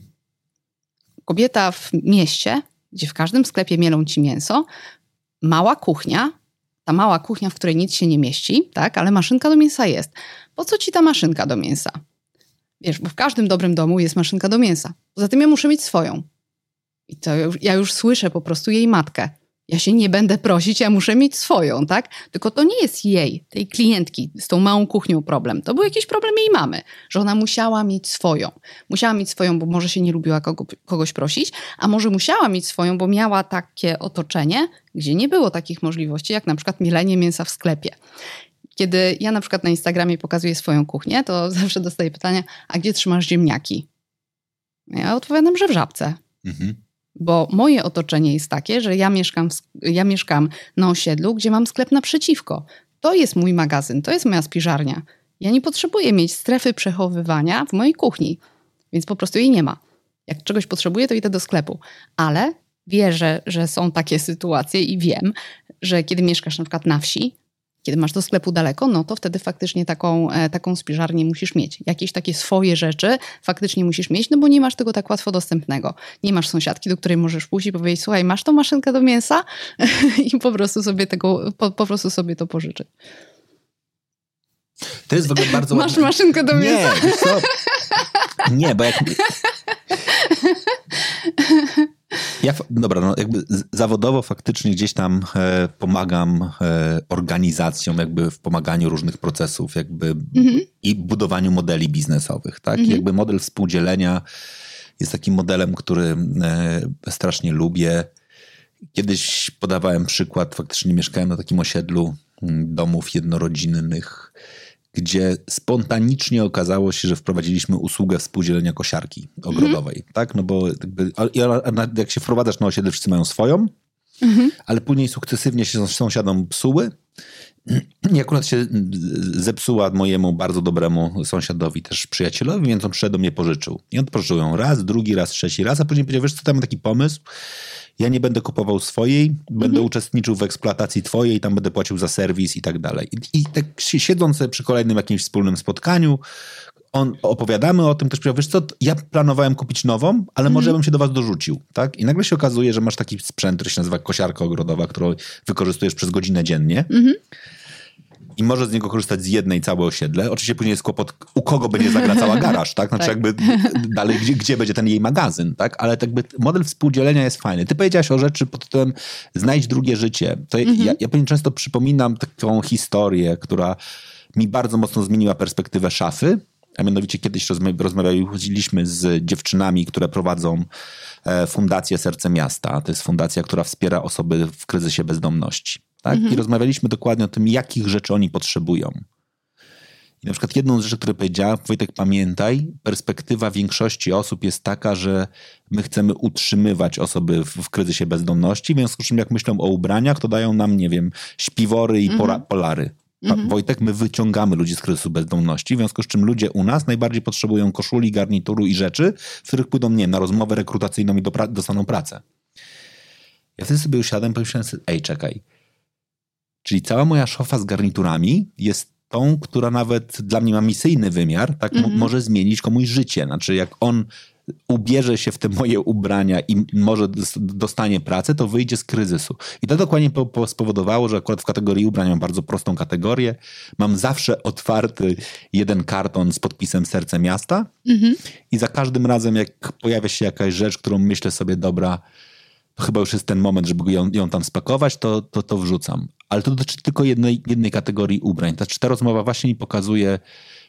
Kobieta w mieście gdzie w każdym sklepie mielą ci mięso, mała kuchnia, ta mała kuchnia, w której nic się nie mieści, tak, ale maszynka do mięsa jest. Po co ci ta maszynka do mięsa? Wiesz, bo w każdym dobrym domu jest maszynka do mięsa. Poza tym ja muszę mieć swoją. I to ja już słyszę po prostu jej matkę. Ja się nie będę prosić, ja muszę mieć swoją, tak? Tylko to nie jest jej, tej klientki z tą małą kuchnią problem. To był jakiś problem jej mamy, że ona musiała mieć swoją. Musiała mieć swoją, bo może się nie lubiła kogo, kogoś prosić, a może musiała mieć swoją, bo miała takie otoczenie, gdzie nie było takich możliwości, jak na przykład mielenie mięsa w sklepie. Kiedy ja na przykład na Instagramie pokazuję swoją kuchnię, to zawsze dostaję pytanie, a gdzie trzymasz ziemniaki? Ja odpowiadam, że w żabce. Mhm. Bo moje otoczenie jest takie, że ja mieszkam, ja mieszkam na osiedlu, gdzie mam sklep naprzeciwko. To jest mój magazyn, to jest moja spiżarnia. Ja nie potrzebuję mieć strefy przechowywania w mojej kuchni, więc po prostu jej nie ma. Jak czegoś potrzebuję, to idę do sklepu. Ale wierzę, że są takie sytuacje i wiem, że kiedy mieszkasz na przykład na wsi, kiedy masz do sklepu daleko, no to wtedy faktycznie taką, e, taką spiżarnię musisz mieć. Jakieś takie swoje rzeczy faktycznie musisz mieć, no bo nie masz tego tak łatwo dostępnego. Nie masz sąsiadki, do której możesz pójść i powiedzieć, słuchaj, masz tą maszynkę do mięsa i po prostu sobie tego, po, po prostu sobie to pożyczyć. To jest w ogóle bardzo Masz ładne. maszynkę do mięsa? Nie, co? Nie, bo jak... Ja, dobra, no jakby zawodowo faktycznie gdzieś tam e, pomagam e, organizacjom jakby w pomaganiu różnych procesów jakby mhm. i budowaniu modeli biznesowych, tak? Mhm. Jakby model współdzielenia jest takim modelem, który e, strasznie lubię. Kiedyś podawałem przykład, faktycznie mieszkałem na takim osiedlu domów jednorodzinnych, gdzie spontanicznie okazało się, że wprowadziliśmy usługę współdzielenia kosiarki ogrodowej, mhm. tak? No bo jakby, jak się wprowadzasz na osiedle, wszyscy mają swoją, mhm. ale później sukcesywnie się sąsiadom psuły i akurat się zepsuła mojemu bardzo dobremu sąsiadowi, też przyjacielowi, więc on przyszedł do mnie pożyczył. I on pożyczył ją raz, drugi raz, trzeci raz, a później powiedział, wiesz co, tam taki pomysł, ja nie będę kupował swojej, będę mhm. uczestniczył w eksploatacji twojej, tam będę płacił za serwis i tak dalej. I, i tak siedząc przy kolejnym jakimś wspólnym spotkaniu, on, opowiadamy o tym, też powiedział, wiesz co, ja planowałem kupić nową, ale mm. może mhm. bym się do was dorzucił, tak? I nagle się okazuje, że masz taki sprzęt, który się nazywa kosiarka ogrodowa, którą wykorzystujesz przez godzinę dziennie. Mm -hmm i może z niego korzystać z jednej całe osiedle. Oczywiście później jest kłopot, u kogo będzie zagracała garaż, tak? Znaczy tak. jakby dalej, gdzie, gdzie, będzie ten jej magazyn, tak? Ale tak jakby model współdzielenia jest fajny. Ty powiedziałaś o rzeczy pod tytułem znajdź drugie życie. To mhm. ja, ja często przypominam taką historię, która mi bardzo mocno zmieniła perspektywę szafy. A mianowicie kiedyś rozmawialiśmy z dziewczynami, które prowadzą e, Fundację Serce Miasta. To jest fundacja, która wspiera osoby w kryzysie bezdomności. Tak? Mhm. I rozmawialiśmy dokładnie o tym, jakich rzeczy oni potrzebują. I na przykład jedną z rzeczy, które powiedziała, Wojtek, pamiętaj, perspektywa większości osób jest taka, że my chcemy utrzymywać osoby w, w kryzysie bezdomności, w związku z czym jak myślą o ubraniach, to dają nam, nie wiem, śpiwory i mhm. polary. Mhm. Wojtek, my wyciągamy ludzi z kryzysu bezdomności, w związku z czym ludzie u nas najbardziej potrzebują koszuli, garnituru i rzeczy, w których pójdą, nie na rozmowę rekrutacyjną i do pra dostaną pracę. Ja wtedy sobie usiadłem i pomyślałem sobie, ej, czekaj, Czyli cała moja szofa z garniturami jest tą, która nawet dla mnie ma misyjny wymiar, tak mm -hmm. może zmienić komuś życie. Znaczy, jak on ubierze się w te moje ubrania i może dostanie pracę, to wyjdzie z kryzysu. I to dokładnie spowodowało, że akurat w kategorii ubrań mam bardzo prostą kategorię. Mam zawsze otwarty jeden karton z podpisem Serce Miasta mm -hmm. i za każdym razem, jak pojawia się jakaś rzecz, którą myślę sobie, dobra, to chyba już jest ten moment, żeby ją, ją tam spakować, to, to, to wrzucam. Ale to dotyczy tylko jednej, jednej kategorii ubrań. Ta, ta rozmowa właśnie mi pokazuje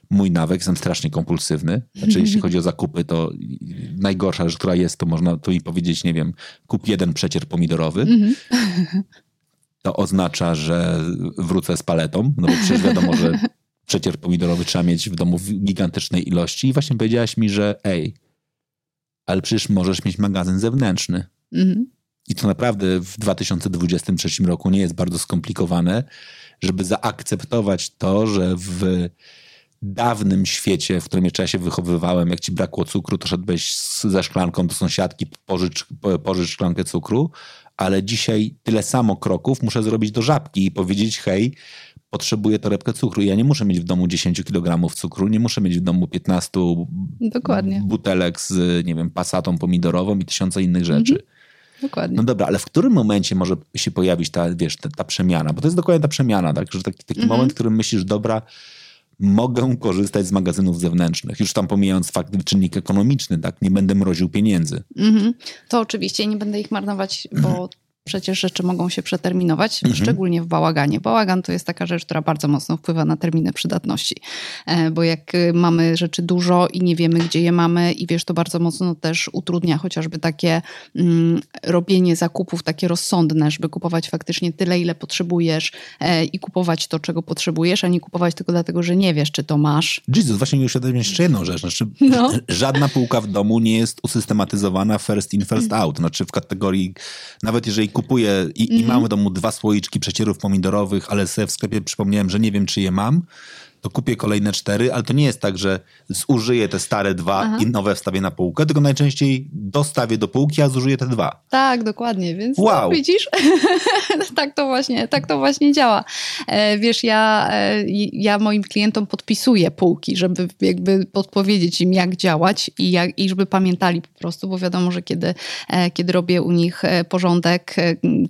mój nawyk, jestem strasznie kompulsywny. Znaczy, jeśli chodzi o zakupy, to najgorsza rzecz, która jest, to można tu mi powiedzieć, nie wiem, kup jeden przecier pomidorowy. To oznacza, że wrócę z paletą, no bo przecież wiadomo, że przecier pomidorowy trzeba mieć w domu w gigantycznej ilości. I właśnie powiedziałaś mi, że ej, ale przecież możesz mieć magazyn zewnętrzny. Mhm. I to naprawdę w 2023 roku nie jest bardzo skomplikowane, żeby zaakceptować to, że w dawnym świecie, w którym jeszcze ja się wychowywałem, jak ci brakło cukru, to szedłeś ze szklanką do sąsiadki, pożycz, pożycz szklankę cukru, ale dzisiaj tyle samo kroków muszę zrobić do żabki i powiedzieć, hej, potrzebuję torebkę cukru. Ja nie muszę mieć w domu 10 kg cukru, nie muszę mieć w domu 15 Dokładnie. butelek z, nie wiem, pasatą pomidorową i tysiąca innych rzeczy. Mhm. Dokładnie. No dobra, ale w którym momencie może się pojawić ta, wiesz, ta, ta przemiana? Bo to jest dokładnie ta przemiana, tak? Że taki, taki Mhm. moment, w którym myślisz, dobra, mogę korzystać z magazynów zewnętrznych. Już tam pomijając fakt, czynnik ekonomiczny, tak? Nie będę mroził pieniędzy. Mhm. To oczywiście nie będę ich marnować, bo przecież rzeczy mogą się przeterminować, szczególnie w bałaganie. Bałagan to jest taka rzecz, która bardzo mocno wpływa na terminy przydatności, E, bo jak y, mamy rzeczy dużo i nie wiemy, gdzie je mamy i wiesz, to bardzo mocno też utrudnia chociażby takie mm, robienie zakupów takie rozsądne, żeby kupować faktycznie tyle, ile potrzebujesz e, i kupować to, czego potrzebujesz, a nie kupować tylko dlatego, że nie wiesz, czy to masz. Jesus, właśnie mi uświadomiłem jeszcze jedną rzecz. Znaczy, No. żadna półka w domu nie jest usystematyzowana first in, first out. Znaczy w kategorii, nawet jeżeli kupuję i, Mhm. i mam w domu dwa słoiczki przecierów pomidorowych, ale sobie w sklepie przypomniałem, że nie wiem, czy je mam, to kupię kolejne cztery, ale to nie jest tak, że zużyję te stare dwa i nowe wstawię na półkę, tylko najczęściej dostawię do półki, a zużyję te dwa. Tak, dokładnie, więc Wow. no, widzisz, tak, to właśnie, tak to właśnie działa. E, wiesz, ja, e, ja moim klientom podpisuję półki, żeby jakby podpowiedzieć im, jak działać i, jak, i żeby pamiętali po prostu, bo wiadomo, że kiedy, e, kiedy robię u nich porządek,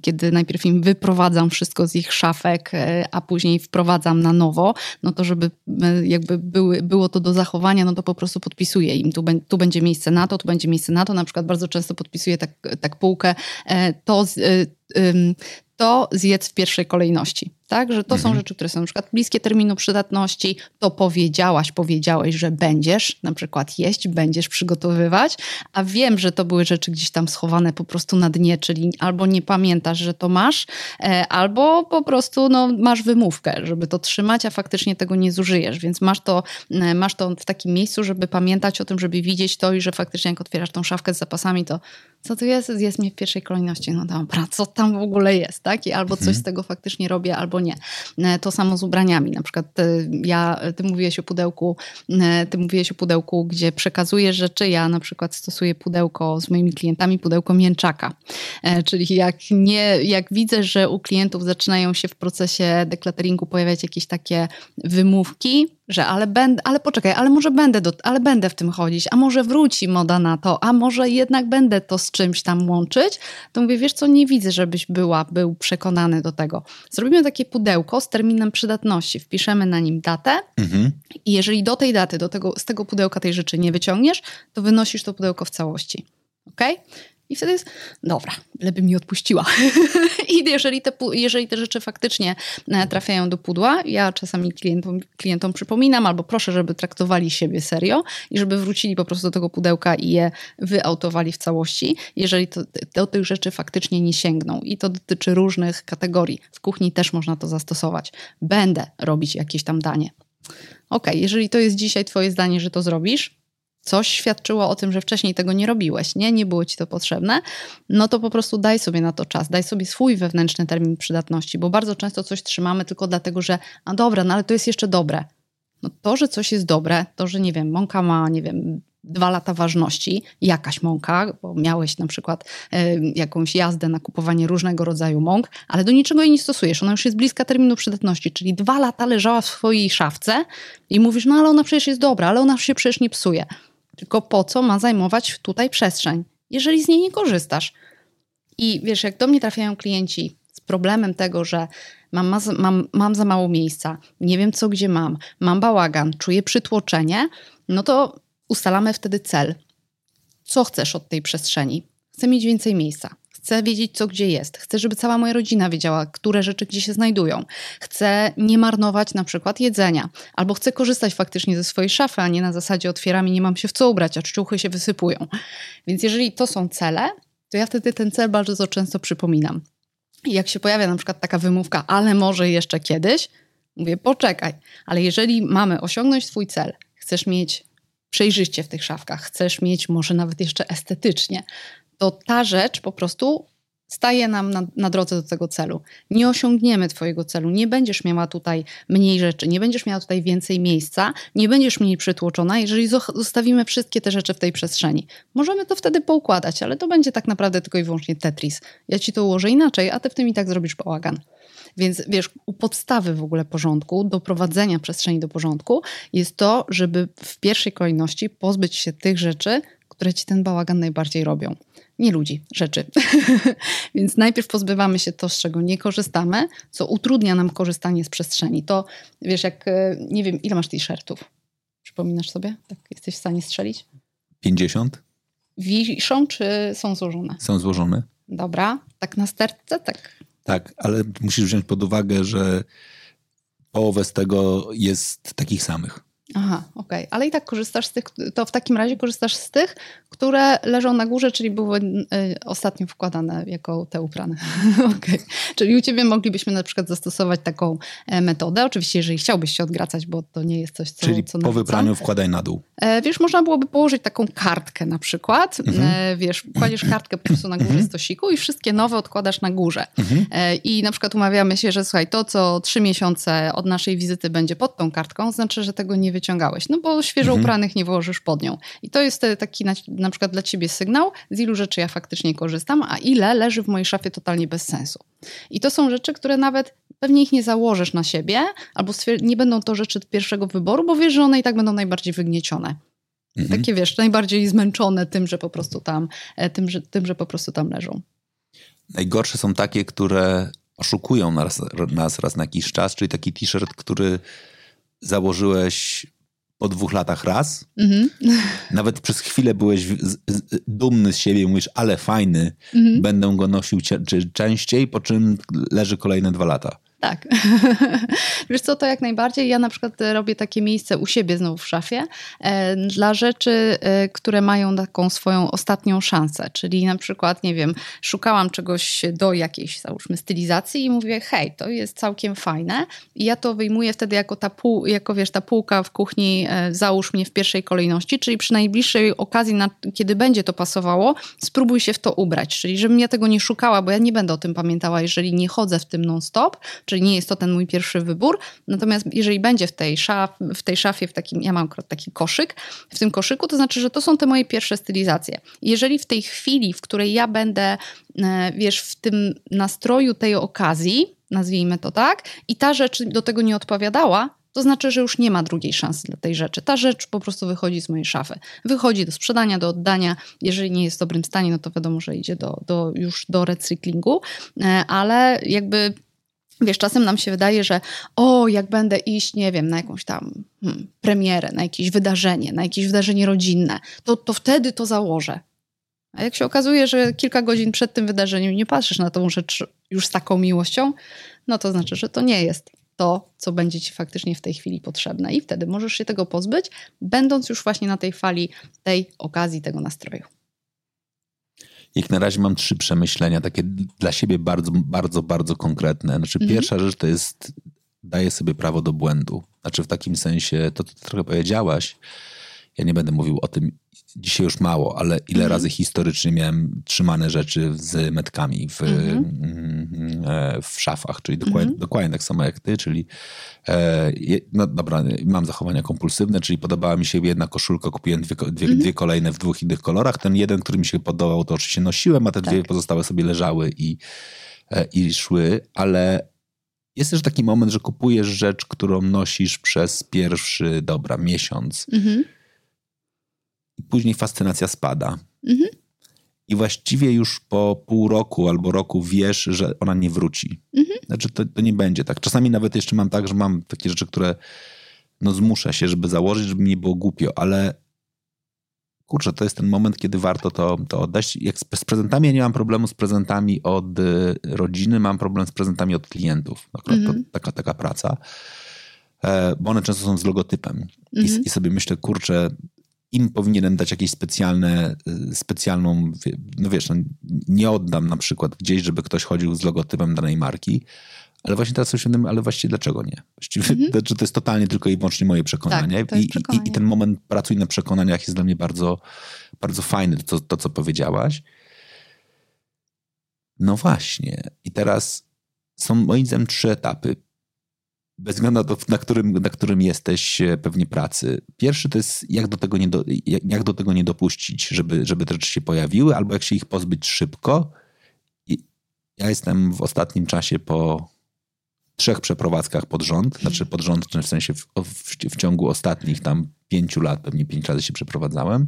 kiedy najpierw im wyprowadzam wszystko z ich szafek, a później wprowadzam na nowo, no to żeby e, jakby były, było to do zachowania, no to po prostu podpisuję im, tu, tu będzie miejsce na to, tu będzie miejsce na to, na przykład bardzo często podpisuję tak, tak półkę, e, to, e, to zjedz w pierwszej kolejności. Tak? Że to są rzeczy, które są na przykład bliskie terminu przydatności, to powiedziałaś, powiedziałeś, że będziesz na przykład jeść, będziesz przygotowywać, a wiem, że to były rzeczy gdzieś tam schowane po prostu na dnie, czyli albo nie pamiętasz, że to masz, e, albo po prostu no, masz wymówkę, żeby to trzymać, a faktycznie tego nie zużyjesz, więc masz to, e, masz to w takim miejscu, żeby pamiętać o tym, żeby widzieć to i że faktycznie jak otwierasz tą szafkę z zapasami, to co tu jest? Jest mi w pierwszej kolejności. No dobra, co tam w ogóle jest, tak? I albo coś z tego faktycznie robię, albo nie. E, To samo z ubraniami. Na przykład e, ja, ty mówiłeś o pudełku, e, ty mówiłeś o pudełku, gdzie przekazuję rzeczy. Ja na przykład stosuję pudełko z moimi klientami, pudełko mięczaka. Czyli jak, nie, jak widzę, że u klientów zaczynają się w procesie deklateringu pojawiać jakieś takie wymówki, że ale będę, ale poczekaj, ale może będę, do, ale będę w tym chodzić, a może wróci moda na to, a może jednak będę to z czymś tam łączyć, to mówię, wiesz co, nie widzę, żebyś była, był przekonany do tego. Zrobimy takie pudełko z terminem przydatności, wpiszemy na nim datę Mhm. i jeżeli do tej daty, do tego, z tego pudełka tej rzeczy nie wyciągniesz, to wynosisz to pudełko w całości. Ok? I wtedy jest, dobra, lepiej mi odpuściła. I jeżeli te, jeżeli te rzeczy faktycznie e, trafiają do pudła, ja czasami klientom, klientom przypominam albo proszę, żeby traktowali siebie serio i żeby wrócili po prostu do tego pudełka i je wyautowali w całości, jeżeli to, do tych rzeczy faktycznie nie sięgną. I to dotyczy różnych kategorii. W kuchni też można to zastosować. Będę robić jakieś tam danie. Okej, jeżeli to jest dzisiaj twoje zdanie, że to zrobisz, coś świadczyło o tym, że wcześniej tego nie robiłeś, nie? Nie było ci to potrzebne, no to po prostu daj sobie na to czas, daj sobie swój wewnętrzny termin przydatności, bo bardzo często coś trzymamy tylko dlatego, że a dobra, no ale to jest jeszcze dobre. No to, że coś jest dobre, to, że nie wiem, mąka ma, nie wiem, dwa lata ważności, jakaś mąka, bo miałeś na przykład e, jakąś jazdę na kupowanie różnego rodzaju mąk, ale do niczego jej nie stosujesz. Ona już jest bliska terminu przydatności, czyli dwa lata leżała w swojej szafce i mówisz, no ale ona przecież jest dobra, ale ona się przecież nie psuje. Tylko po co ma zajmować tutaj przestrzeń, jeżeli z niej nie korzystasz? I wiesz, jak do mnie trafiają klienci z problemem tego, że mam, ma- mam, mam za mało miejsca, nie wiem co gdzie mam, mam bałagan, czuję przytłoczenie, no to ustalamy wtedy cel. Co chcesz od tej przestrzeni? Chcę mieć więcej miejsca. Chcę wiedzieć, co gdzie jest. Chcę, żeby cała moja rodzina wiedziała, które rzeczy gdzie się znajdują. Chcę nie marnować na przykład jedzenia. Albo chcę korzystać faktycznie ze swojej szafy, a nie na zasadzie otwieram i nie mam się w co ubrać, a czciuchy się wysypują. Więc jeżeli to są cele, to ja wtedy ten cel bardzo często przypominam. I jak się pojawia na przykład taka wymówka, ale może jeszcze kiedyś, mówię, poczekaj, ale jeżeli mamy osiągnąć swój cel, chcesz mieć przejrzyście w tych szafkach, chcesz mieć może nawet jeszcze estetycznie, to ta rzecz po prostu staje nam na, na drodze do tego celu. Nie osiągniemy Twojego celu, nie będziesz miała tutaj mniej rzeczy, nie będziesz miała tutaj więcej miejsca, nie będziesz mniej przytłoczona, jeżeli zo- zostawimy wszystkie te rzeczy w tej przestrzeni. Możemy to wtedy poukładać, ale to będzie tak naprawdę tylko i wyłącznie Tetris. Ja Ci to ułożę inaczej, a Ty w tym i tak zrobisz bałagan. Więc wiesz, u podstawy w ogóle porządku, doprowadzenia przestrzeni do porządku jest to, żeby w pierwszej kolejności pozbyć się tych rzeczy, które ci ten bałagan najbardziej robią. Nie ludzi, rzeczy. Więc najpierw pozbywamy się to, z czego nie korzystamy, co utrudnia nam korzystanie z przestrzeni. To wiesz, jak e, nie wiem, ile masz t-shirtów? Przypominasz sobie? Tak, jesteś w stanie strzelić? 50? Wiszą czy są złożone? Są złożone. Dobra, tak na stertce, tak. Tak, ale musisz wziąć pod uwagę, że połowę z tego jest takich samych. Aha, okej. Okay. Ale i tak korzystasz z tych, to w takim razie korzystasz z tych, które leżą na górze, czyli były ostatnio wkładane jako te uprane. okay. Czyli u ciebie moglibyśmy na przykład zastosować taką e, metodę, oczywiście jeżeli chciałbyś się odgracać, bo to nie jest coś, co Czyli co po wypraniu wkładaj na dół. E, wiesz, można byłoby położyć taką kartkę na przykład, mhm. e, wiesz, kładziesz kartkę po prostu na górze mhm. stosiku i wszystkie nowe odkładasz na górze. Mhm. I na przykład umawiamy się, że słuchaj, to co trzy miesiące od naszej wizyty będzie pod tą kartką, znaczy, że tego nie no bo świeżo mhm. upranych nie włożysz pod nią. I to jest taki na, na przykład dla ciebie sygnał, z ilu rzeczy ja faktycznie korzystam, a ile leży w mojej szafie totalnie bez sensu. I to są rzeczy, które nawet pewnie ich nie założysz na siebie, albo nie będą to rzeczy pierwszego wyboru, bo wiesz, że one i tak będą najbardziej wygniecione. Mhm. Takie wiesz, najbardziej zmęczone tym, że po prostu tam, e, tym, że, tym, że po prostu tam leżą. Najgorsze są takie, które oszukują nas, nas raz na jakiś czas, czyli taki t-shirt, który założyłeś po dwóch latach raz. Mhm. Nawet przez chwilę byłeś dumny z siebie mówisz, ale fajny, mhm. będę go nosił częściej, po czym leży kolejne dwa lata. Tak. Wiesz co, to jak najbardziej. Ja na przykład robię takie miejsce u siebie znowu w szafie e, dla rzeczy, e, które mają taką swoją ostatnią szansę. Czyli na przykład, nie wiem, szukałam czegoś do jakiejś, załóżmy, stylizacji i mówię, hej, to jest całkiem fajne. I ja to wyjmuję wtedy jako ta, pół, jako, wiesz, ta półka w kuchni, e, załóż mnie w pierwszej kolejności, czyli przy najbliższej okazji, na, kiedy będzie to pasowało, spróbuj się w to ubrać. Czyli żebym ja tego nie szukała, bo ja nie będę o tym pamiętała, jeżeli nie chodzę w tym non-stop, czyli nie jest to ten mój pierwszy wybór. Natomiast jeżeli będzie w tej, szaf, w tej szafie, w takim, ja mam taki koszyk, w tym koszyku, to znaczy, że to są te moje pierwsze stylizacje. Jeżeli w tej chwili, w której ja będę, e, wiesz, w tym nastroju tej okazji, nazwijmy to tak, i ta rzecz do tego nie odpowiadała, to znaczy, że już nie ma drugiej szansy dla tej rzeczy. Ta rzecz po prostu wychodzi z mojej szafy. Wychodzi do sprzedania, do oddania. Jeżeli nie jest w dobrym stanie, no to wiadomo, że idzie do, do, już do recyklingu, e, ale jakby Wiesz, czasem nam się wydaje, że o, jak będę iść, nie wiem, na jakąś tam hmm, premierę, na jakieś wydarzenie, na jakieś wydarzenie rodzinne, to, to wtedy to założę. A jak się okazuje, że kilka godzin przed tym wydarzeniem nie patrzysz na tą rzecz już z taką miłością, no to znaczy, że to nie jest to, co będzie ci faktycznie w tej chwili potrzebne. I wtedy możesz się tego pozbyć, będąc już właśnie na tej fali tej okazji, tego nastroju. Jak na razie mam trzy przemyślenia, takie dla siebie bardzo, bardzo, bardzo konkretne. Znaczy, mhm. pierwsza rzecz to jest, daję sobie prawo do błędu. Znaczy, w takim sensie, to, co trochę powiedziałaś, ja nie będę mówił o tym dzisiaj już mało, ale ile mhm. razy historycznie miałem trzymane rzeczy z metkami w, mhm. Mm, e, w szafach, czyli dokładnie, mhm. dokładnie tak samo jak ty, czyli e, no dobra, mam zachowania kompulsywne, czyli podobała mi się jedna koszulka, kupiłem dwie, dwie, mhm. dwie kolejne w dwóch innych kolorach. Ten jeden, który mi się podobał, to oczywiście nosiłem, a te tak. dwie pozostałe sobie leżały i, e, i szły, ale jest też taki moment, że kupujesz rzecz, którą nosisz przez pierwszy, dobra, miesiąc. Mhm i później fascynacja spada. Mhm. I właściwie już po pół roku albo roku wiesz, że ona nie wróci. Mhm. Znaczy, to, to nie będzie tak. Czasami nawet jeszcze mam tak, że mam takie rzeczy, które no zmuszę się, żeby założyć, żeby mi nie było głupio, ale kurczę, to jest ten moment, kiedy warto to, to oddać. Jak z, z prezentami ja nie mam problemu z prezentami od y, rodziny, mam problem z prezentami od klientów. Akurat mhm. to taka, taka praca. E, bo one często są z logotypem. Mhm. I, I, sobie myślę, kurczę, im powinienem dać jakieś specjalne, y, specjalną, no wiesz, no nie oddam na przykład gdzieś, żeby ktoś chodził z logotypem danej marki, ale właśnie teraz sobie ale właściwie dlaczego nie? Właściwie -hmm. to, to jest totalnie tylko i wyłącznie moje przekonanie. Tak, I, przekonanie. I, I, ten moment pracuj na przekonaniach jest dla mnie bardzo, bardzo fajny, to, to co powiedziałaś. No właśnie. I teraz są moim zdaniem trzy etapy bez względu na to, na którym, na którym jesteś e, pewnie pracy. Pierwszy to jest, jak do tego nie, do, jak do tego nie dopuścić, żeby, żeby te rzeczy się pojawiły, albo jak się ich pozbyć szybko. I ja jestem w ostatnim czasie po trzech przeprowadzkach pod rząd, znaczy pod rząd, w sensie w, w, w ciągu ostatnich tam pięciu lat, pewnie pięć razy się przeprowadzałem.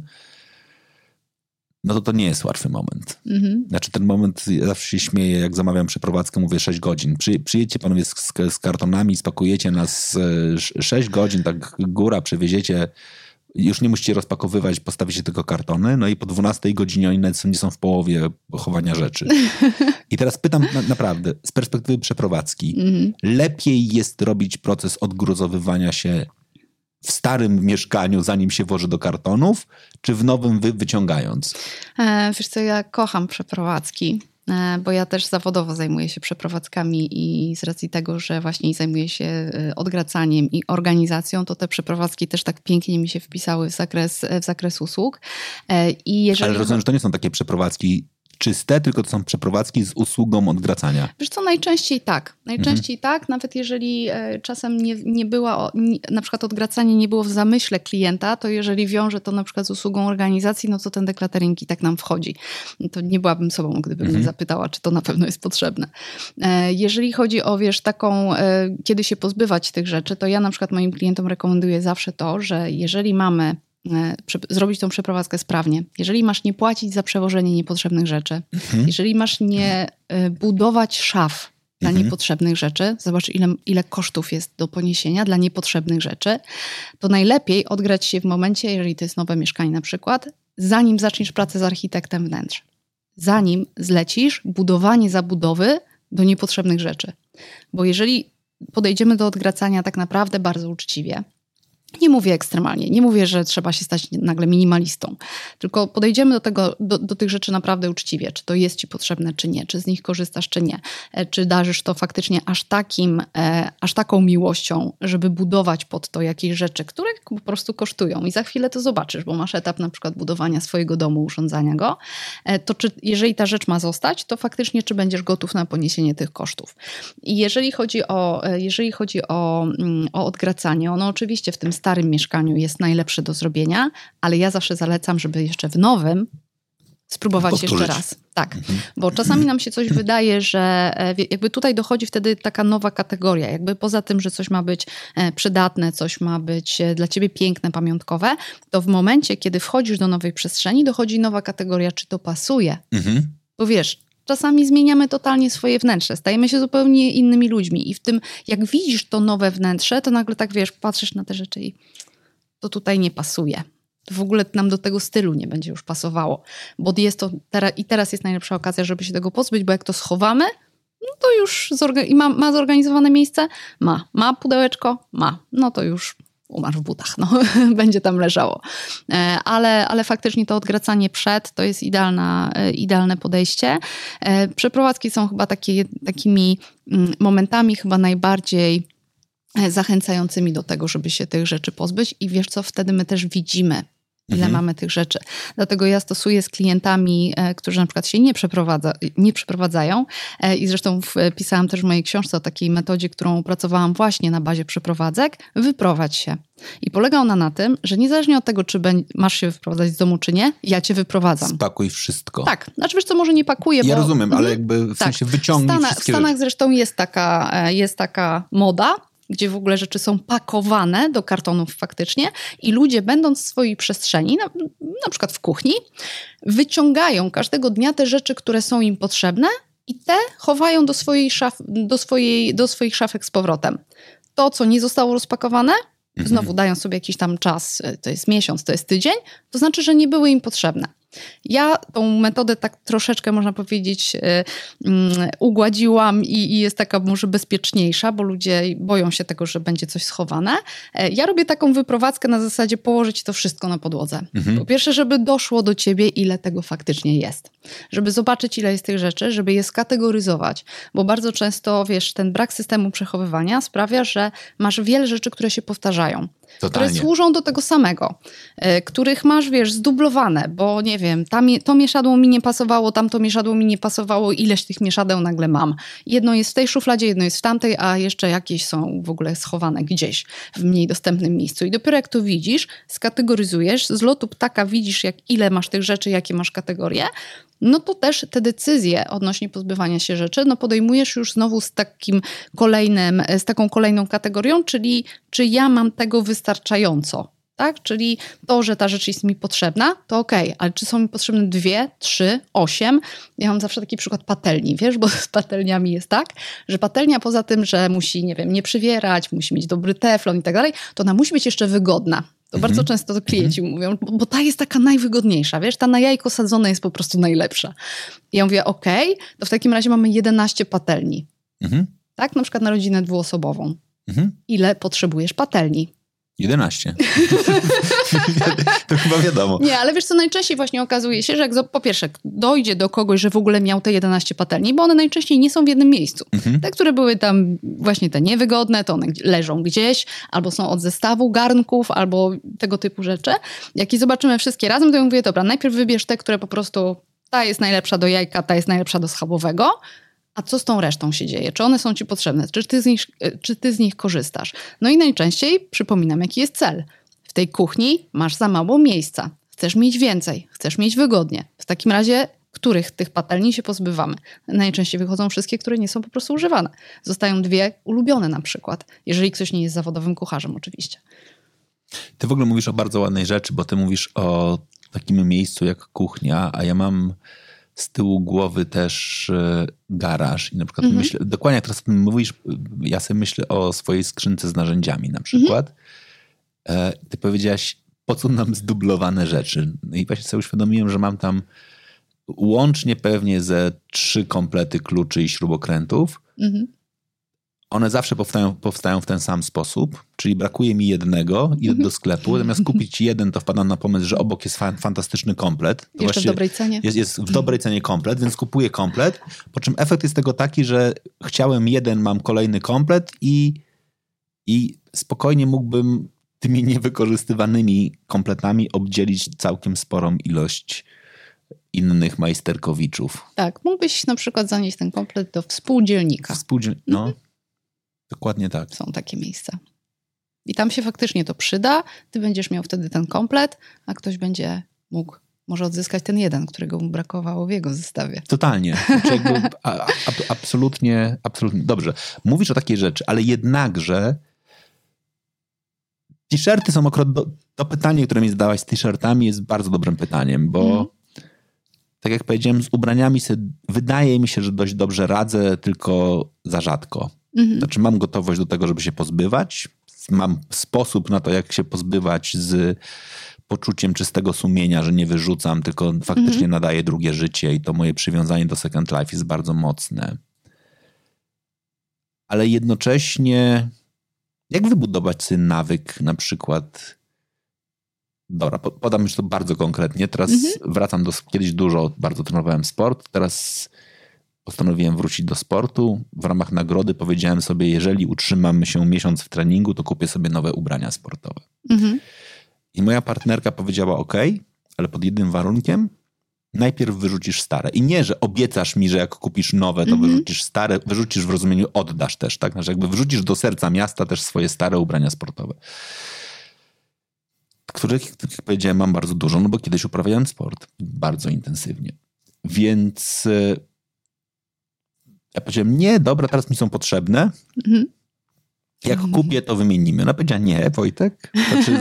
No to to nie jest łatwy moment. Mhm. Znaczy ten moment, ja zawsze się śmieję, jak zamawiam przeprowadzkę, mówię 6 godzin. Przy, przyjedźcie panowie z, z, kartonami, spakujecie nas 6 godzin, tak góra, przywieziecie już nie musicie rozpakowywać, postawicie tylko kartony, no i po 12 godzinie oni nawet nie są w połowie chowania rzeczy. I teraz pytam na, naprawdę, z perspektywy przeprowadzki, mm. lepiej jest robić proces odgruzowywania się w starym mieszkaniu, zanim się włoży do kartonów, czy w nowym wy, wyciągając? E, wiesz co, ja kocham przeprowadzki. E, bo ja też zawodowo zajmuję się przeprowadzkami i z racji tego, że właśnie zajmuję się e, odgracaniem i organizacją, to te przeprowadzki też tak pięknie mi się wpisały w zakres, w zakres usług. E, I jeżeli... Ale rozumiem, że to nie są takie przeprowadzki czyste, tylko to są przeprowadzki z usługą odgracania. Wiesz co, najczęściej tak. Najczęściej mhm. tak, nawet jeżeli e, czasem nie, nie była, na przykład odgracanie nie było w zamyśle klienta, to jeżeli wiąże to na przykład z usługą organizacji, no to ten deklatering i tak nam wchodzi. To nie byłabym sobą, gdybym mhm. zapytała, czy to na pewno jest potrzebne. E, jeżeli chodzi o, wiesz, taką, e, kiedy się pozbywać tych rzeczy, to ja na przykład moim klientom rekomenduję zawsze to, że jeżeli mamy zrobić tą przeprowadzkę sprawnie. Jeżeli masz nie płacić za przewożenie niepotrzebnych rzeczy, mhm. jeżeli masz nie e, budować szaf dla mhm. niepotrzebnych rzeczy, zobacz ile, ile kosztów jest do poniesienia dla niepotrzebnych rzeczy, to najlepiej odgrać się w momencie, jeżeli to jest nowe mieszkanie na przykład, zanim zaczniesz pracę z architektem wnętrz. Zanim zlecisz budowanie zabudowy do niepotrzebnych rzeczy. Bo jeżeli podejdziemy do odgracania tak naprawdę bardzo uczciwie, nie mówię ekstremalnie, nie mówię, że trzeba się stać nagle minimalistą, tylko podejdziemy do, tego, do, do, tych rzeczy naprawdę uczciwie, czy to jest ci potrzebne, czy nie, czy z nich korzystasz, czy nie, e, czy darzysz to faktycznie aż takim, e, aż taką miłością, żeby budować pod to jakieś rzeczy, które po prostu kosztują? I za chwilę to zobaczysz, bo masz etap na przykład budowania swojego domu, urządzania go, e, to czy jeżeli ta rzecz ma zostać, to faktycznie czy będziesz gotów na poniesienie tych kosztów. I jeżeli chodzi o, jeżeli chodzi o, mm, o odgracanie, ono oczywiście w tym starym mieszkaniu jest najlepsze do zrobienia, ale ja zawsze zalecam, żeby jeszcze w nowym spróbować Powtórzyć. jeszcze raz. Tak, mhm. bo czasami nam się coś wydaje, że e, jakby tutaj dochodzi wtedy taka nowa kategoria. Jakby poza tym, że coś ma być e, przydatne, coś ma być e, dla ciebie piękne, pamiątkowe, to w momencie, kiedy wchodzisz do nowej przestrzeni, dochodzi nowa kategoria, czy to pasuje. Mhm. Bo wiesz, czasami zmieniamy totalnie swoje wnętrze, stajemy się zupełnie innymi ludźmi i w tym, jak widzisz to nowe wnętrze, to nagle tak wiesz, patrzysz na te rzeczy i to tutaj nie pasuje. To w ogóle nam do tego stylu nie będzie już pasowało, bo jest to teraz, i teraz jest najlepsza okazja, żeby się tego pozbyć, bo jak to schowamy, no to już i ma, ma zorganizowane miejsce? Ma. Ma pudełeczko? Ma. No to już umarł w butach, no, będzie tam leżało. E, ale, ale faktycznie to odgracanie przed to jest idealna, e, idealne podejście. E, przeprowadzki są chyba takie, takimi mm, momentami chyba najbardziej zachęcającymi do tego, żeby się tych rzeczy pozbyć i wiesz co, wtedy my też widzimy ile mhm. mamy tych rzeczy. Dlatego ja stosuję z klientami, e, którzy na przykład się nie, przeprowadza, nie przeprowadzają e, i zresztą pisałam też w mojej książce o takiej metodzie, którą opracowałam właśnie na bazie przeprowadzek, wyprowadź się. I polega ona na tym, że niezależnie od tego, czy masz się wyprowadzać z domu, czy nie, ja cię wyprowadzam. Spakuj wszystko. Tak. Znaczy wiesz co, może nie pakuję, Ja bo... rozumiem, ale mhm. jakby w tak. sensie wyciągnij Stana, wszystkie W Stanach rzeczy. zresztą jest taka, e, jest taka moda, gdzie w ogóle rzeczy są pakowane do kartonów faktycznie i ludzie będąc w swojej przestrzeni, na, na przykład w kuchni, wyciągają każdego dnia te rzeczy, które są im potrzebne i te chowają do, swojej szaf, do, swojej, do swoich szafek z powrotem. To, co nie zostało rozpakowane, mhm. znowu dają sobie jakiś tam czas, to jest miesiąc, to jest tydzień, to znaczy, że nie były im potrzebne. Ja tą metodę tak troszeczkę, można powiedzieć, e, mm, ugładziłam i, i, jest taka może bezpieczniejsza, bo ludzie boją się tego, że będzie coś schowane. E, ja robię taką wyprowadzkę na zasadzie położyć to wszystko na podłodze. Mhm. Po pierwsze, żeby doszło do ciebie, ile tego faktycznie jest. Żeby zobaczyć, ile jest tych rzeczy, żeby je skategoryzować, bo bardzo często, wiesz, ten brak systemu przechowywania sprawia, że masz wiele rzeczy, które się powtarzają. Totalnie. które służą do tego samego, y, których masz, wiesz, zdublowane, bo nie wiem, tam, to mieszadło mi nie pasowało, tamto mieszadło mi nie pasowało, ileś tych mieszadeł nagle mam. Jedno jest w tej szufladzie, jedno jest w tamtej, a jeszcze jakieś są w ogóle schowane gdzieś w mniej dostępnym miejscu. I dopiero jak to widzisz, skategoryzujesz, z lotu ptaka widzisz, jak ile masz tych rzeczy, jakie masz kategorie, no to też te decyzje odnośnie pozbywania się rzeczy, no podejmujesz już znowu z takim kolejnym, z taką kolejną kategorią, czyli czy ja mam tego wystarczająco Tak? Czyli to, że ta rzecz jest mi potrzebna, to okej, okay. ale czy są mi potrzebne dwie, trzy, osiem? Ja mam zawsze taki przykład patelni, wiesz, bo z patelniami jest tak, że patelnia poza tym, że musi, nie wiem, nie przywierać, musi mieć dobry teflon i tak dalej, to ona musi być jeszcze wygodna. To bardzo mhm. często to klienci mhm. mówią, bo, bo, ta jest taka najwygodniejsza, wiesz, ta na jajko sadzona jest po prostu najlepsza. I ja mówię, okej, okay, to w takim razie mamy 11 patelni. Mhm. Tak, na przykład na rodzinę dwuosobową. Mhm. Ile potrzebujesz patelni? 11. to chyba wiadomo. Nie, ale wiesz co, najczęściej właśnie okazuje się, że jak po pierwsze dojdzie do kogoś, że w ogóle miał te 11 patelni, bo one najczęściej nie są w jednym miejscu. Mhm. Te, które były tam właśnie te niewygodne, to one leżą gdzieś, albo są od zestawu garnków, albo tego typu rzeczy. Jak i zobaczymy wszystkie razem, to ja mówię, dobra, najpierw wybierz te, które po prostu ta jest najlepsza do jajka, ta jest najlepsza do schabowego, a co z tą resztą się dzieje? Czy one są ci potrzebne? Czy ty, z nich, czy ty z nich korzystasz? No i najczęściej przypominam, jaki jest cel. W tej kuchni masz za mało miejsca. Chcesz mieć więcej, chcesz mieć wygodnie. W takim razie, których tych patelni się pozbywamy? Najczęściej wychodzą wszystkie, które nie są po prostu używane. Zostają dwie ulubione na przykład, jeżeli ktoś nie jest zawodowym kucharzem oczywiście. Ty w ogóle mówisz o bardzo ładnej rzeczy, bo ty mówisz o takim miejscu jak kuchnia, a ja mam z tyłu głowy też e, garaż i na przykład mhm. myślę, dokładnie jak teraz mówisz, ja sobie myślę o swojej skrzynce z narzędziami na przykład. Mhm. Ty powiedziałaś, po co nam zdublowane rzeczy? No I właśnie sobie uświadomiłem, że mam tam łącznie pewnie ze trzy komplety kluczy i śrubokrętów. Mhm one zawsze powstają, powstają w ten sam sposób, czyli brakuje mi jednego, idę do sklepu, zamiast kupić jeden, to wpadam na pomysł, że obok jest fa fantastyczny komplet. To Jeszcze w dobrej cenie. Jest, jest w dobrej cenie komplet, więc kupuję komplet, po czym efekt jest tego taki, że chciałem jeden, mam kolejny komplet i, i spokojnie mógłbym tymi niewykorzystywanymi kompletami obdzielić całkiem sporą ilość innych majsterkowiczów. Tak, mógłbyś na przykład zanieść ten komplet do współdzielnika. Współdziel... No. Dokładnie tak. Są takie miejsca. I tam się faktycznie to przyda. Ty będziesz miał wtedy ten komplet, a ktoś będzie mógł może odzyskać ten jeden, którego mu brakowało w jego zestawie. Totalnie. Znaczy absolutnie, absolutnie. Dobrze. Mówisz o takiej rzeczy, ale jednakże t-shirty są do, to pytanie, które mi zadałaś z t-shirtami jest bardzo dobrym pytaniem, bo mm. tak jak powiedziałem, z ubraniami wydaje mi się, że dość dobrze radzę, tylko za rzadko. Mhm. Znaczy, mam gotowość do tego, żeby się pozbywać. Mam sposób na to, jak się pozbywać z poczuciem czystego sumienia, że nie wyrzucam, tylko faktycznie mhm. nadaję drugie życie i to moje przywiązanie do Second Life jest bardzo mocne. Ale jednocześnie, jak wybudować sobie nawyk, na przykład. Dobra, podam już to bardzo konkretnie. Teraz mhm. wracam do. Kiedyś dużo bardzo trenowałem sport. Teraz postanowiłem wrócić do sportu. W ramach nagrody powiedziałem sobie, jeżeli utrzymam się miesiąc w treningu, to kupię sobie nowe ubrania sportowe. Mhm. I moja partnerka powiedziała: OK, ale pod jednym warunkiem. Najpierw wyrzucisz stare. I nie, że obiecasz mi, że jak kupisz nowe, to mhm. wyrzucisz stare, wyrzucisz w rozumieniu oddasz też, tak? Znaczy jakby wyrzucisz do serca miasta też swoje stare ubrania sportowe. Których, tak jak powiedziałem, mam bardzo dużo, no bo kiedyś uprawiałem sport bardzo intensywnie. Więc e, ja powiedziałem, nie, dobra, teraz mi są potrzebne. Mhm. Jak kupię, to wymienimy. Ona powiedziała, nie, Wojtek. Znaczy,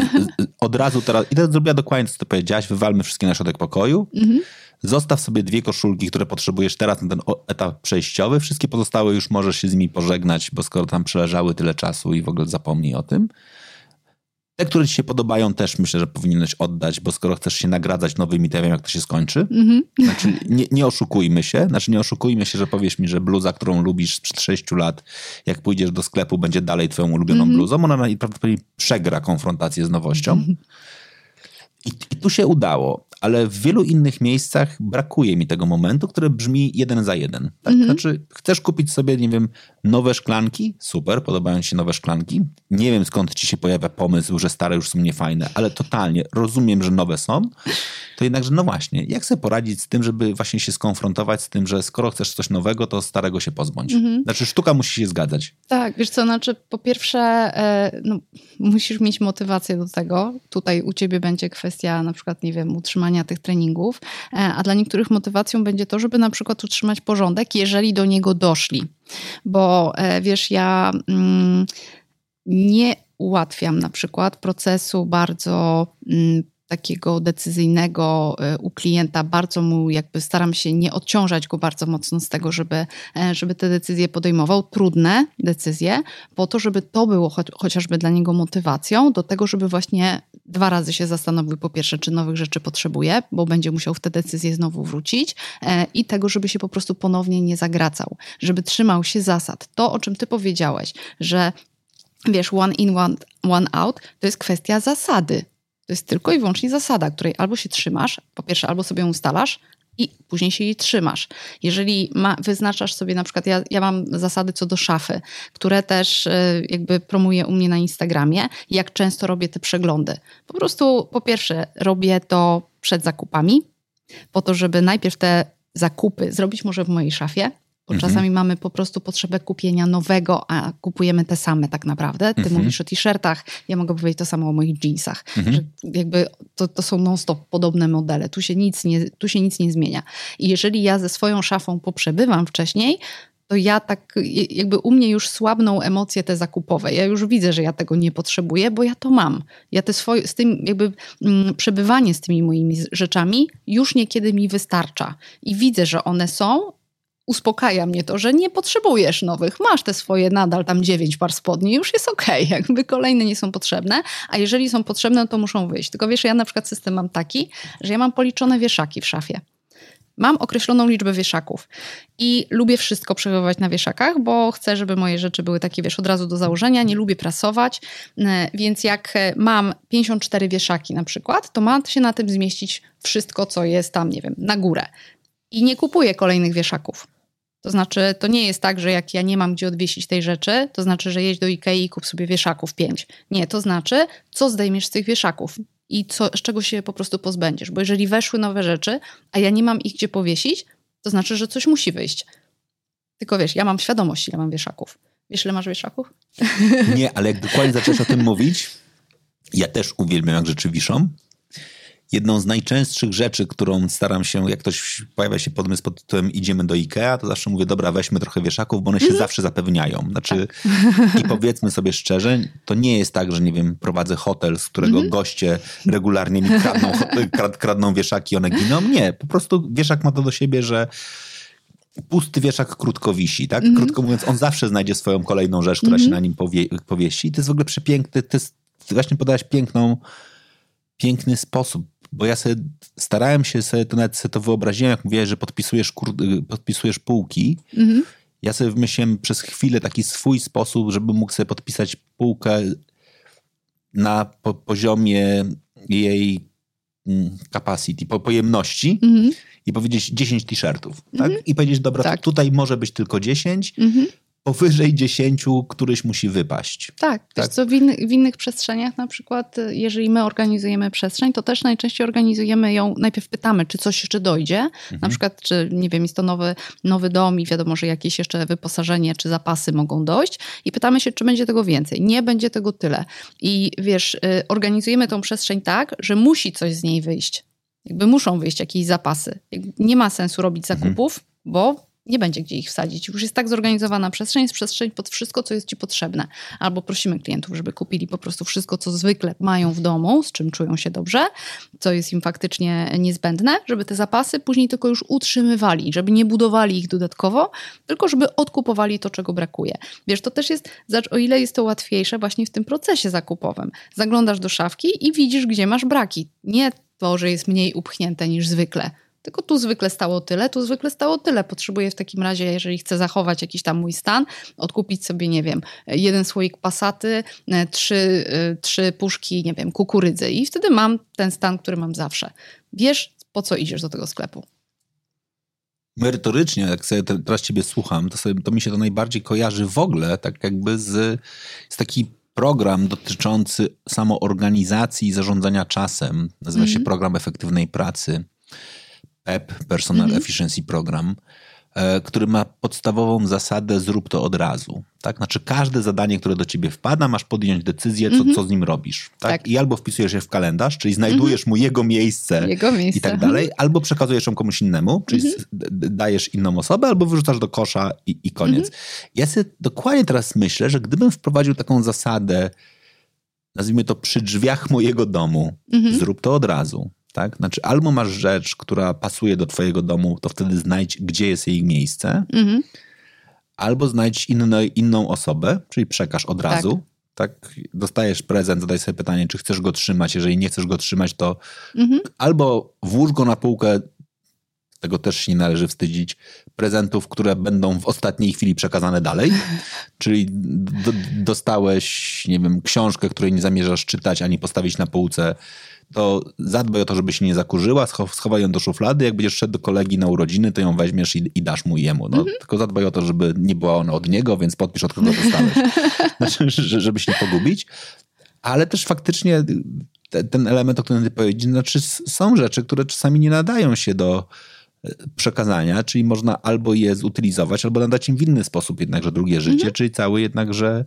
od razu teraz, i to zrobiła dokładnie, co ty powiedziałaś, wywalmy wszystkie na środek pokoju. Mhm. Zostaw sobie dwie koszulki, które potrzebujesz teraz na ten etap przejściowy. Wszystkie pozostałe już możesz się z nimi pożegnać, bo skoro tam przeleżały tyle czasu i w ogóle zapomnij o tym. Te, które ci się podobają, też myślę, że powinieneś oddać, bo skoro chcesz się nagradzać nowymi, to ja wiem, jak to się skończy. Mm-hmm. Znaczy, nie, nie, oszukujmy się. Znaczy, nie oszukujmy się, że powiesz mi, że bluza, którą lubisz sprzed 6 lat, jak pójdziesz do sklepu, będzie dalej twoją ulubioną mm-hmm. bluzą. Ona prawdopodobnie przegra konfrontację z nowością. Mm-hmm. I, I, tu się udało ale w wielu innych miejscach brakuje mi tego momentu, który brzmi jeden za jeden. Tak? Mhm. Znaczy, chcesz kupić sobie, nie wiem, nowe szklanki? Super, podobają ci się nowe szklanki. Nie wiem skąd ci się pojawia pomysł, że stare już są niefajne, ale totalnie rozumiem, że nowe są. To jednakże, no właśnie, jak sobie poradzić z tym, żeby właśnie się skonfrontować z tym, że skoro chcesz coś nowego, to starego się pozbądź. Mhm. Znaczy, sztuka musi się zgadzać. Tak, wiesz co, znaczy, po pierwsze, e, no, musisz mieć motywację do tego. Tutaj u ciebie będzie kwestia na przykład, nie wiem, utrzymania tych treningów, e, a dla niektórych motywacją będzie to, żeby na przykład utrzymać porządek, jeżeli do niego doszli. Bo e, wiesz, ja mm, nie ułatwiam na przykład procesu bardzo mm, takiego decyzyjnego e, u klienta, bardzo mu jakby staram się nie odciążać go bardzo mocno z tego, żeby, żeby te decyzje podejmował, trudne decyzje, po to, żeby to było cho chociażby dla niego motywacją do tego, żeby właśnie dwa razy się zastanowił po pierwsze, czy nowych rzeczy potrzebuje, bo będzie musiał w te decyzje znowu wrócić e, i tego, żeby się po prostu ponownie nie zagracał, żeby trzymał się zasad. To, o czym ty powiedziałeś, że wiesz, one in, one, one out, to jest kwestia zasady to jest tylko i wyłącznie zasada, której albo się trzymasz, po pierwsze, albo sobie ją ustalasz i później się jej trzymasz. Jeżeli ma, wyznaczasz sobie, na przykład ja, ja mam zasady co do szafy, które też y, jakby promuję u mnie na Instagramie, jak często robię te przeglądy. Po prostu po pierwsze robię to przed zakupami, po to, żeby najpierw te zakupy zrobić może w mojej szafie, bo mhm. czasami mamy po prostu potrzebę kupienia nowego, a kupujemy te same tak naprawdę. Ty mhm. mówisz o t-shirtach, ja mogę powiedzieć to samo o moich jeansach. Mhm. Że jakby to, to są non-stop podobne modele. Tu się, nic nie, tu się nic nie zmienia. I jeżeli ja ze swoją szafą poprzebywam wcześniej, to ja tak, jakby u mnie już słabną emocje te zakupowe. Ja już widzę, że ja tego nie potrzebuję, bo ja to mam. Ja te swoje, z tym jakby mm, przebywanie z tymi moimi rzeczami już niekiedy mi wystarcza. I widzę, że one są uspokaja mnie to, że nie potrzebujesz nowych, masz te swoje nadal tam dziewięć par spodni, już jest okej, okay. jakby kolejne nie są potrzebne, a jeżeli są potrzebne, to muszą wyjść. Tylko wiesz, ja na przykład system mam taki, że ja mam policzone wieszaki w szafie. Mam określoną liczbę wieszaków i lubię wszystko przechowywać na wieszakach, bo chcę, żeby moje rzeczy były takie, wiesz, od razu do założenia. Nie lubię prasować, e, więc jak mam 54 wieszaki na przykład, to ma się na tym zmieścić wszystko, co jest tam, nie wiem, na górę. I nie kupuję kolejnych wieszaków. To znaczy, to nie jest tak, że jak ja nie mam gdzie odwiesić tej rzeczy, to znaczy, że jedź do Ikei i kup sobie wieszaków pięć. Nie, to znaczy, co zdejmiesz z tych wieszaków i co, z czego się po prostu pozbędziesz. Bo jeżeli weszły nowe rzeczy, a ja nie mam ich gdzie powiesić, to znaczy, że coś musi wyjść. Tylko wiesz, ja mam świadomość, ile mam wieszaków. Wiesz, ile masz wieszaków? Nie, ale jak dokładnie zaczęłaś o tym mówić, ja też uwielbiam, jak rzeczy wiszą jedną z najczęstszych rzeczy, którą staram się, jak ktoś pojawia się podmysł pod tytułem idziemy do Ikea, to zawsze mówię, dobra, weźmy trochę wieszaków, bo one się mm. zawsze zapewniają. Znaczy, tak. i powiedzmy sobie szczerze, to nie jest tak, że nie wiem, prowadzę hotel, z którego mm. goście regularnie mi kradną, krad, kradną wieszaki, one giną. Nie, po prostu wieszak ma to do siebie, że pusty wieszak krótko wisi, tak? Mm. Krótko mówiąc, on zawsze znajdzie swoją kolejną rzecz, która się mhm. na nim powie, powiesi. I to jest w ogóle przepiękny, to jest, właśnie podałaś piękną, piękny sposób bo ja sobie starałem się sobie to nawet sobie to wyobraziłem, jak mówiłeś, że podpisujesz, kur, podpisujesz półki. Mhm. Ja sobie wymyśliłem przez chwilę taki swój sposób, żeby mógł sobie podpisać półkę na po, poziomie jej mm, capacity, po, pojemności mhm. i powiedzieć 10 t-shirtów. Tak? Mhm. I powiedzieć, dobra, tak. tutaj może być tylko 10, mhm powyżej 10 któryś musi wypaść. Tak, tak. co, w, inny, w innych przestrzeniach na przykład, jeżeli my organizujemy przestrzeń, to też najczęściej organizujemy ją, najpierw pytamy, czy coś jeszcze dojdzie, mhm. na przykład, czy nie wiem, jest to nowy, nowy dom i wiadomo, że jakieś jeszcze wyposażenie czy zapasy mogą dojść i pytamy się, czy będzie tego więcej. Nie będzie tego tyle. I wiesz, y, organizujemy tą przestrzeń tak, że musi coś z niej wyjść. Jakby muszą wyjść jakieś zapasy. Nie ma sensu robić mhm. zakupów, mhm. bo nie będzie gdzie ich wsadzić. Już jest tak zorganizowana przestrzeń, jest przestrzeń pod wszystko, co jest ci potrzebne. Albo prosimy klientów, żeby kupili po prostu wszystko, co zwykle mają w domu, z czym czują się dobrze, co jest im faktycznie niezbędne, żeby te zapasy później tylko już utrzymywali, żeby nie budowali ich dodatkowo, tylko żeby odkupowali to, czego brakuje. Wiesz, to też jest, o ile jest to łatwiejsze właśnie w tym procesie zakupowym. Zaglądasz do szafki i widzisz, gdzie masz braki. Nie to, że jest mniej upchnięte niż zwykle tylko tu zwykle stało tyle, tu zwykle stało tyle. Potrzebuję w takim razie, jeżeli chcę zachować jakiś tam mój stan, odkupić sobie, nie wiem, jeden słoik pasaty, e, trzy, e, trzy puszki, nie wiem, kukurydzy i wtedy mam ten stan, który mam zawsze. Wiesz, po co idziesz do tego sklepu. Merytorycznie, jak sobie teraz ciebie słucham, to, sobie, to mi się to najbardziej kojarzy w ogóle, tak jakby z, z taki program dotyczący samoorganizacji i zarządzania czasem. Nazywa mm -hmm. się mhm. Program Efektywnej Pracy. PEP, Personal mhm. Efficiency Program, e, który ma podstawową zasadę zrób to od razu. Tak? Znaczy każde zadanie, które do ciebie wpada, masz podjąć decyzję, co, mhm. co z nim robisz. Tak? tak? I albo wpisujesz je w kalendarz, czyli znajdujesz mhm. mu jego miejsce, jego miejsce, i tak dalej, albo przekazujesz ją komuś innemu, czyli mhm. dajesz inną osobę, albo wyrzucasz do kosza i, i koniec. Ja sobie dokładnie teraz myślę, że gdybym wprowadził taką zasadę nazwijmy to przy drzwiach mojego domu. Mhm. Zrób to od razu. Tak? Znaczy, albo masz rzecz, która pasuje do twojego domu, to wtedy znajdź, gdzie jest jej miejsce, Mhm. albo znajdź inne, inną osobę, czyli przekaż od razu. Tak. Dostajesz prezent, zadaj sobie pytanie, czy chcesz go trzymać. Jeżeli nie chcesz go trzymać, to Mhm. albo włóż go na półkę, tego też się nie należy wstydzić, prezentów, które będą w ostatniej chwili przekazane dalej. Czyli dostałeś, nie wiem, książkę, której nie zamierzasz czytać ani postawić na półce, to zadbaj o to, żeby się nie zakurzyła, scho- schowaj ją do szuflady. Jak będziesz szedł do kolegi na urodziny, to ją weźmiesz i, i dasz mu jemu. No, Tylko zadbaj o to, żeby nie była ona od niego, więc podpisz, od kogo dostałeś. Znaczy, że- żeby się nie pogubić. Ale też faktycznie te, ten element, o którym ty powiedziałeś, znaczy są rzeczy, które czasami nie nadają się do e, przekazania, czyli można albo je zutylizować, albo nadać im w inny sposób jednakże drugie życie, czyli cały jednakże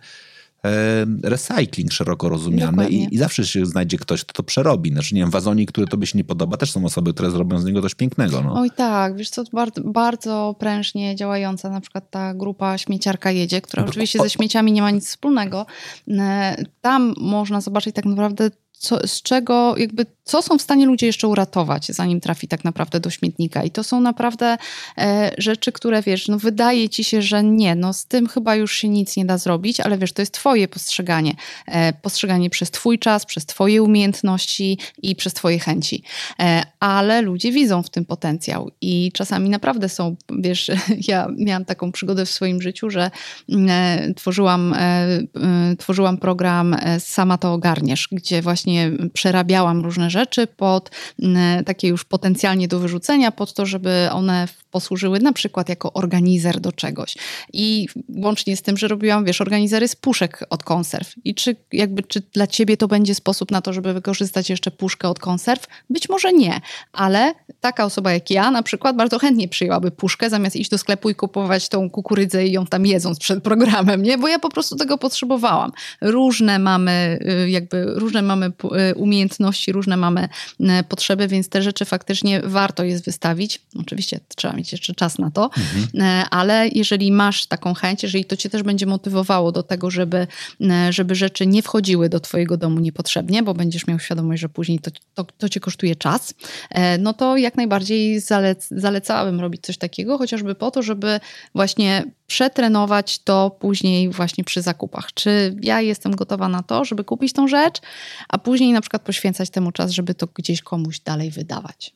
recycling szeroko rozumiany Dokładnie. i, i zawsze się znajdzie ktoś, kto to przerobi. Znaczy, nie wiem, wazonik, który tobie się nie podoba, też są osoby, które zrobią z niego coś pięknego. No. Oj tak, wiesz co, bardzo, bardzo prężnie działająca na przykład ta grupa Śmieciarka Jedzie, która No, oczywiście o- ze śmieciami nie ma nic wspólnego. E, Tam można zobaczyć tak naprawdę co, z czego jakby, co są w stanie ludzie jeszcze uratować, zanim trafi tak naprawdę do śmietnika. I to są naprawdę e, rzeczy, które wiesz, no wydaje ci się, że nie, no z tym chyba już się nic nie da zrobić, ale wiesz, to jest twoje postrzeganie. E, postrzeganie przez twój czas, przez twoje umiejętności i przez twoje chęci. E, ale ludzie widzą w tym potencjał i czasami naprawdę są, wiesz, ja miałam taką przygodę w swoim życiu, że mm, e, tworzyłam, e, e, tworzyłam program Sama to ogarniesz, gdzie właśnie przerabiałam różne rzeczy pod mm, takie już potencjalnie do wyrzucenia, pod to, żeby one posłużyły na przykład jako organizer do czegoś. I łącznie z tym, że robiłam, wiesz, organizery z puszek od konserw. I czy jakby, czy dla ciebie to będzie sposób na to, żeby wykorzystać jeszcze puszkę od konserw? Być może nie, ale taka osoba jak ja na przykład bardzo chętnie przyjęłaby puszkę, zamiast iść do sklepu i kupować tą kukurydzę i ją tam jedząc przed programem, nie? Bo ja po prostu tego potrzebowałam. Różne mamy y, jakby, różne mamy y, umiejętności, różne mamy y, potrzeby, więc te rzeczy faktycznie warto jest wystawić. Oczywiście trzeba mieć jeszcze czas na to, y, ale jeżeli masz taką chęć, jeżeli to cię też będzie motywowało do tego, żeby, y, żeby rzeczy nie wchodziły do twojego domu niepotrzebnie, bo będziesz miał świadomość, że później to, to, to cię kosztuje czas, e, no to jak najbardziej zalec, zalecałabym robić coś takiego, chociażby po to, żeby właśnie przetrenować to później właśnie przy zakupach. Czy ja jestem gotowa na to, żeby kupić tą rzecz, a później na przykład poświęcać temu czas, żeby to gdzieś komuś dalej wydawać.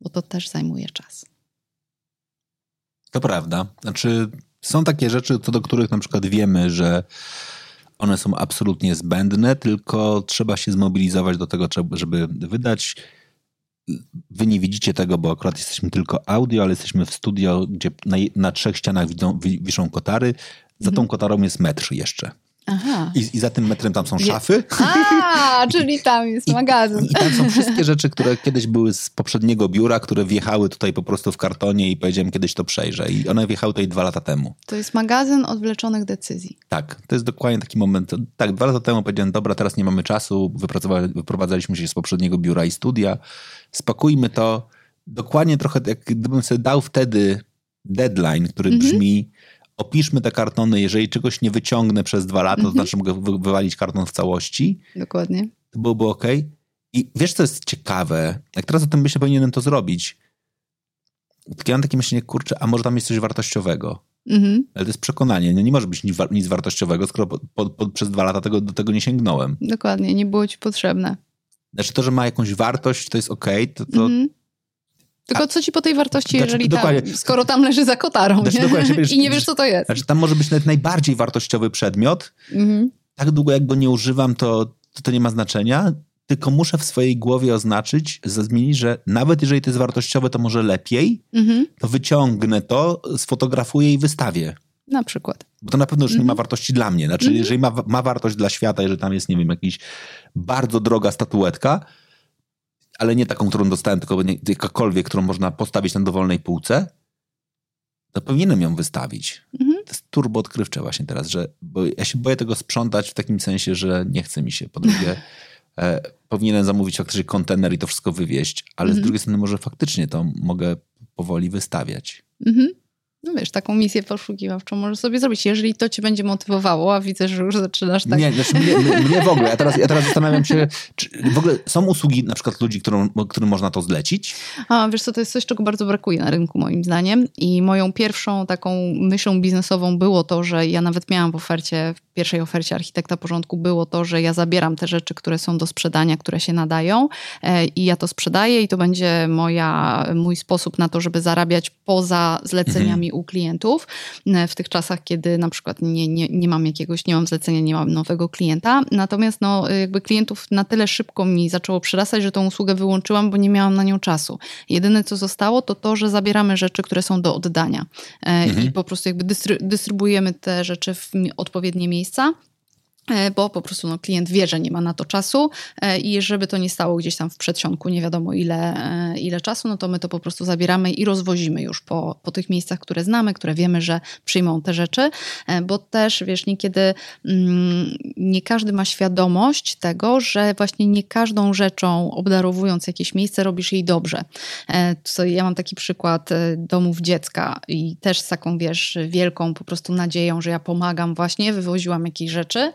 Bo to też zajmuje czas. To prawda. Znaczy, są takie rzeczy, co do których na przykład wiemy, że one są absolutnie zbędne, tylko trzeba się zmobilizować do tego, żeby wydać. Wy nie widzicie tego, bo akurat jesteśmy tylko audio, ale jesteśmy w studio, gdzie na, na trzech ścianach widzą, wi, wiszą kotary. Za tą kotarą jest metr jeszcze. Aha. I, I za tym metrem tam są szafy. A, czyli tam jest magazyn. I tam są wszystkie rzeczy, które kiedyś były z poprzedniego biura, które wjechały tutaj po prostu w kartonie i powiedziałem, kiedyś to przejrzę. I one wjechały tutaj dwa lata temu. To jest magazyn odwleczonych decyzji. Tak, to jest dokładnie taki moment. Tak, dwa lata temu powiedziałem, dobra, teraz nie mamy czasu, wyprowadzaliśmy się z poprzedniego biura i studia, spakujmy to. Dokładnie trochę, jak gdybym sobie dał wtedy deadline, który brzmi, opiszmy te kartony, jeżeli czegoś nie wyciągnę przez dwa lata, to znaczy mogę wy- wywalić karton w całości, Dokładnie. to byłoby ok. I wiesz, co jest ciekawe? Jak teraz o tym myślę, powinienem to zrobić. Tak ja mam takie myślenie, kurczę, a może tam jest coś wartościowego? Mhm. Ale to jest przekonanie. No nie może być nic, wa- nic wartościowego, skoro po, po, po, przez dwa lata tego, do tego nie sięgnąłem. Dokładnie, nie było ci potrzebne. Znaczy to, że ma jakąś wartość, to jest okej, to, to Mhm. Tylko co ci po tej wartości, Znaczy, jeżeli tam, skoro tam leży za kotarą Znaczy, nie? wiesz- i nie wiesz, co to jest. znaczy tam może być nawet najbardziej wartościowy przedmiot. Mhm. Tak długo jak go nie używam, to, to, to nie ma znaczenia. Tylko muszę w swojej głowie oznaczyć, zmienić, że nawet jeżeli to jest wartościowe, to może lepiej, Mhm. to wyciągnę to, sfotografuję i wystawię. Na przykład. Bo to na pewno już nie Mhm. ma wartości dla mnie. Znaczy, jeżeli ma, ma wartość dla świata, jeżeli tam jest, nie wiem, jakiś bardzo droga statuetka, ale nie taką, którą dostałem, tylko nie, jakakolwiek, którą można postawić na dowolnej półce, to powinienem ją wystawić. Mhm. To jest turbo odkrywcze właśnie teraz, że bo ja się boję tego sprzątać w takim sensie, że nie chce mi się. Po drugie, e, powinienem zamówić faktycznie kontener i to wszystko wywieźć, ale z Mhm. drugiej strony może faktycznie to mogę powoli wystawiać. Mhm. No wiesz, taką misję poszukiwawczą możesz sobie zrobić, jeżeli to cię będzie motywowało, a widzę, że już zaczynasz tak... Nie, znaczy mnie, mnie w ogóle. Ja teraz, ja teraz zastanawiam się, czy w ogóle są usługi na przykład ludzi, którym, którym można to zlecić? A, wiesz co, to jest coś, czego bardzo brakuje na rynku moim zdaniem i moją pierwszą taką myślą biznesową było to, że ja nawet miałam w ofercie, w pierwszej ofercie architekta porządku było to, że ja zabieram te rzeczy, które są do sprzedania, które się nadają e, i ja to sprzedaję i to będzie moja, mój sposób na to, żeby zarabiać poza zleceniami u klientów e, w tych czasach, kiedy na przykład nie, nie, nie mam jakiegoś, nie mam zlecenia, nie mam nowego klienta. Natomiast no, jakby klientów na tyle szybko mi zaczęło przyrastać, że tą usługę wyłączyłam, bo nie miałam na nią czasu. Jedyne, co zostało, to to, że zabieramy rzeczy, które są do oddania e, mhm. i po prostu jakby dystrybuujemy te rzeczy w odpowiednie miejsca. E, bo po prostu no, klient wie, że nie ma na to czasu e, i żeby to nie stało gdzieś tam w przedsionku, nie wiadomo ile, e, ile czasu, no to my to po prostu zabieramy i rozwozimy już po, po tych miejscach, które znamy, które wiemy, że przyjmą te rzeczy, bo też, wiesz, niekiedy mm, nie każdy ma świadomość tego, że właśnie nie każdą rzeczą obdarowując jakieś miejsce robisz jej dobrze. Ja mam taki przykład domów dziecka i też z taką, wiesz, wielką po prostu nadzieją, że ja pomagam właśnie, wywoziłam jakieś rzeczy,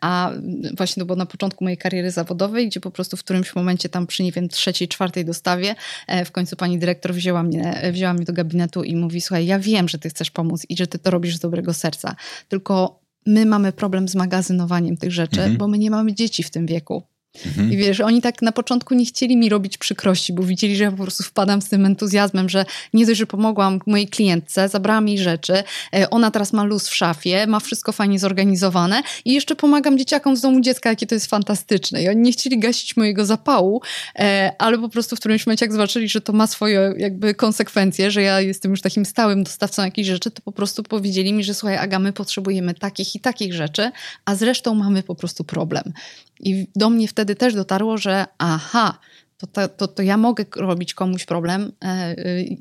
a właśnie to było na początku mojej kariery zawodowej, gdzie po prostu w którymś momencie tam przy, nie wiem, trzeciej, czwartej dostawie e, w końcu pani dyrektor wzięła mnie, wzięła mnie do gabinetu i mówi, słuchaj, ja wiem, że ty chcesz pomóc i że ty to robisz z dobrego serca, tylko my mamy problem z magazynowaniem tych rzeczy, mhm. bo my nie mamy dzieci w tym wieku. Mhm. I wiesz, oni tak na początku nie chcieli mi robić przykrości, bo widzieli, że ja po prostu wpadam z tym entuzjazmem, że nie dość, że pomogłam mojej klientce, zabrałam jej rzeczy, e, ona teraz ma luz w szafie, ma wszystko fajnie zorganizowane i jeszcze pomagam dzieciakom z domu dziecka, jakie to jest fantastyczne. I oni nie chcieli gasić mojego zapału, e, ale po prostu w którymś momencie jak zobaczyli, że to ma swoje jakby konsekwencje, że ja jestem już takim stałym dostawcą jakichś rzeczy, to po prostu powiedzieli mi, że słuchaj Aga, my potrzebujemy takich i takich rzeczy, a zresztą mamy po prostu problem. I do mnie wtedy też dotarło, że aha, to, to, to, ja mogę robić komuś problem e, e,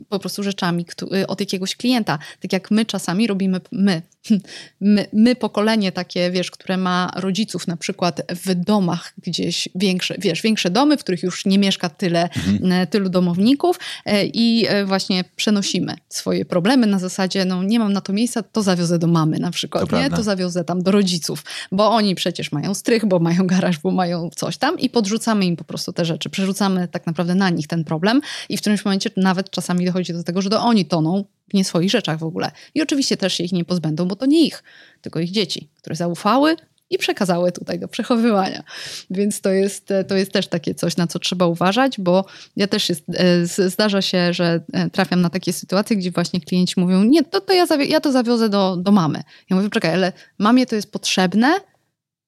po prostu rzeczami od jakiegoś klienta. Tak jak my czasami robimy, my, my, my, pokolenie takie, wiesz, które ma rodziców na przykład w domach gdzieś większe, wiesz, większe domy, w których już nie mieszka tyle, mhm. E, tylu domowników e, i e, właśnie przenosimy swoje problemy na zasadzie, no nie mam na to miejsca, to zawiozę do mamy na przykład, to nie? To zawiozę tam do rodziców, bo oni przecież mają strych, bo mają garaż, bo mają coś tam i podrzucamy im po prostu te rzeczy, przerzucamy tak naprawdę na nich ten problem i w którymś momencie nawet czasami dochodzi do tego, że to oni toną nie swoich rzeczach w ogóle. I oczywiście też się ich nie pozbędą, bo to nie ich, tylko ich dzieci, które zaufały i przekazały tutaj do przechowywania. Więc to jest, to jest też takie coś, na co trzeba uważać, bo ja też jest, e, zdarza się, że e, trafiam na takie sytuacje, gdzie właśnie klienci mówią, nie, to, to ja, ja to zawiozę do, do mamy. Ja mówię, czekaj, ale mamie to jest potrzebne,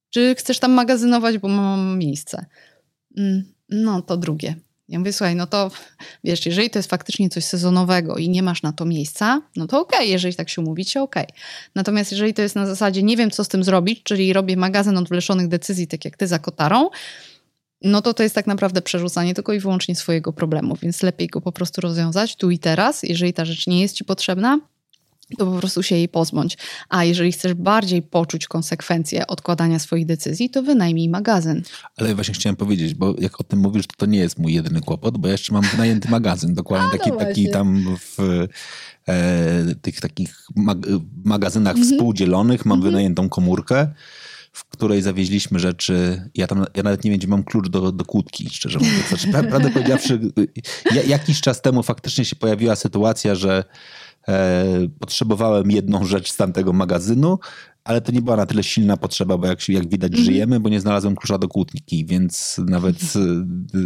czy chcesz tam magazynować, bo mam miejsce? Mm, no, to drugie. Ja mówię, słuchaj, no to wiesz, jeżeli to jest faktycznie coś sezonowego i nie masz na to miejsca, no to okej, okay, jeżeli tak się umówicie, okej. Okay. Natomiast jeżeli to jest na zasadzie nie wiem, co z tym zrobić, czyli robię magazyn odwleszonych decyzji, tak jak ty za kotarą, no to to jest tak naprawdę przerzucanie tylko i wyłącznie swojego problemu, więc lepiej go po prostu rozwiązać tu i teraz, jeżeli ta rzecz nie jest ci potrzebna, to po prostu się jej pozbądź. A jeżeli chcesz bardziej poczuć konsekwencje odkładania swoich decyzji, to wynajmij magazyn. Ale właśnie chciałem powiedzieć, bo jak o tym mówisz, to to nie jest mój jedyny kłopot, bo ja jeszcze mam wynajęty magazyn, dokładnie A, no taki, taki tam w e, tych takich mag magazynach -hmm. współdzielonych mam -hmm. wynajętą komórkę w której zawieźliśmy rzeczy. Ja tam ja nawet nie wiem, gdzie mam klucz do, do kłódki, szczerze mówiąc. Znaczy, prawdę powiedziawszy, ja, jakiś czas temu faktycznie się pojawiła sytuacja, że potrzebowałem jedną rzecz z tamtego magazynu, ale to nie była na tyle silna potrzeba, bo jak, jak widać mm -hmm. żyjemy, bo nie znalazłem klucza do kłódki, więc nawet,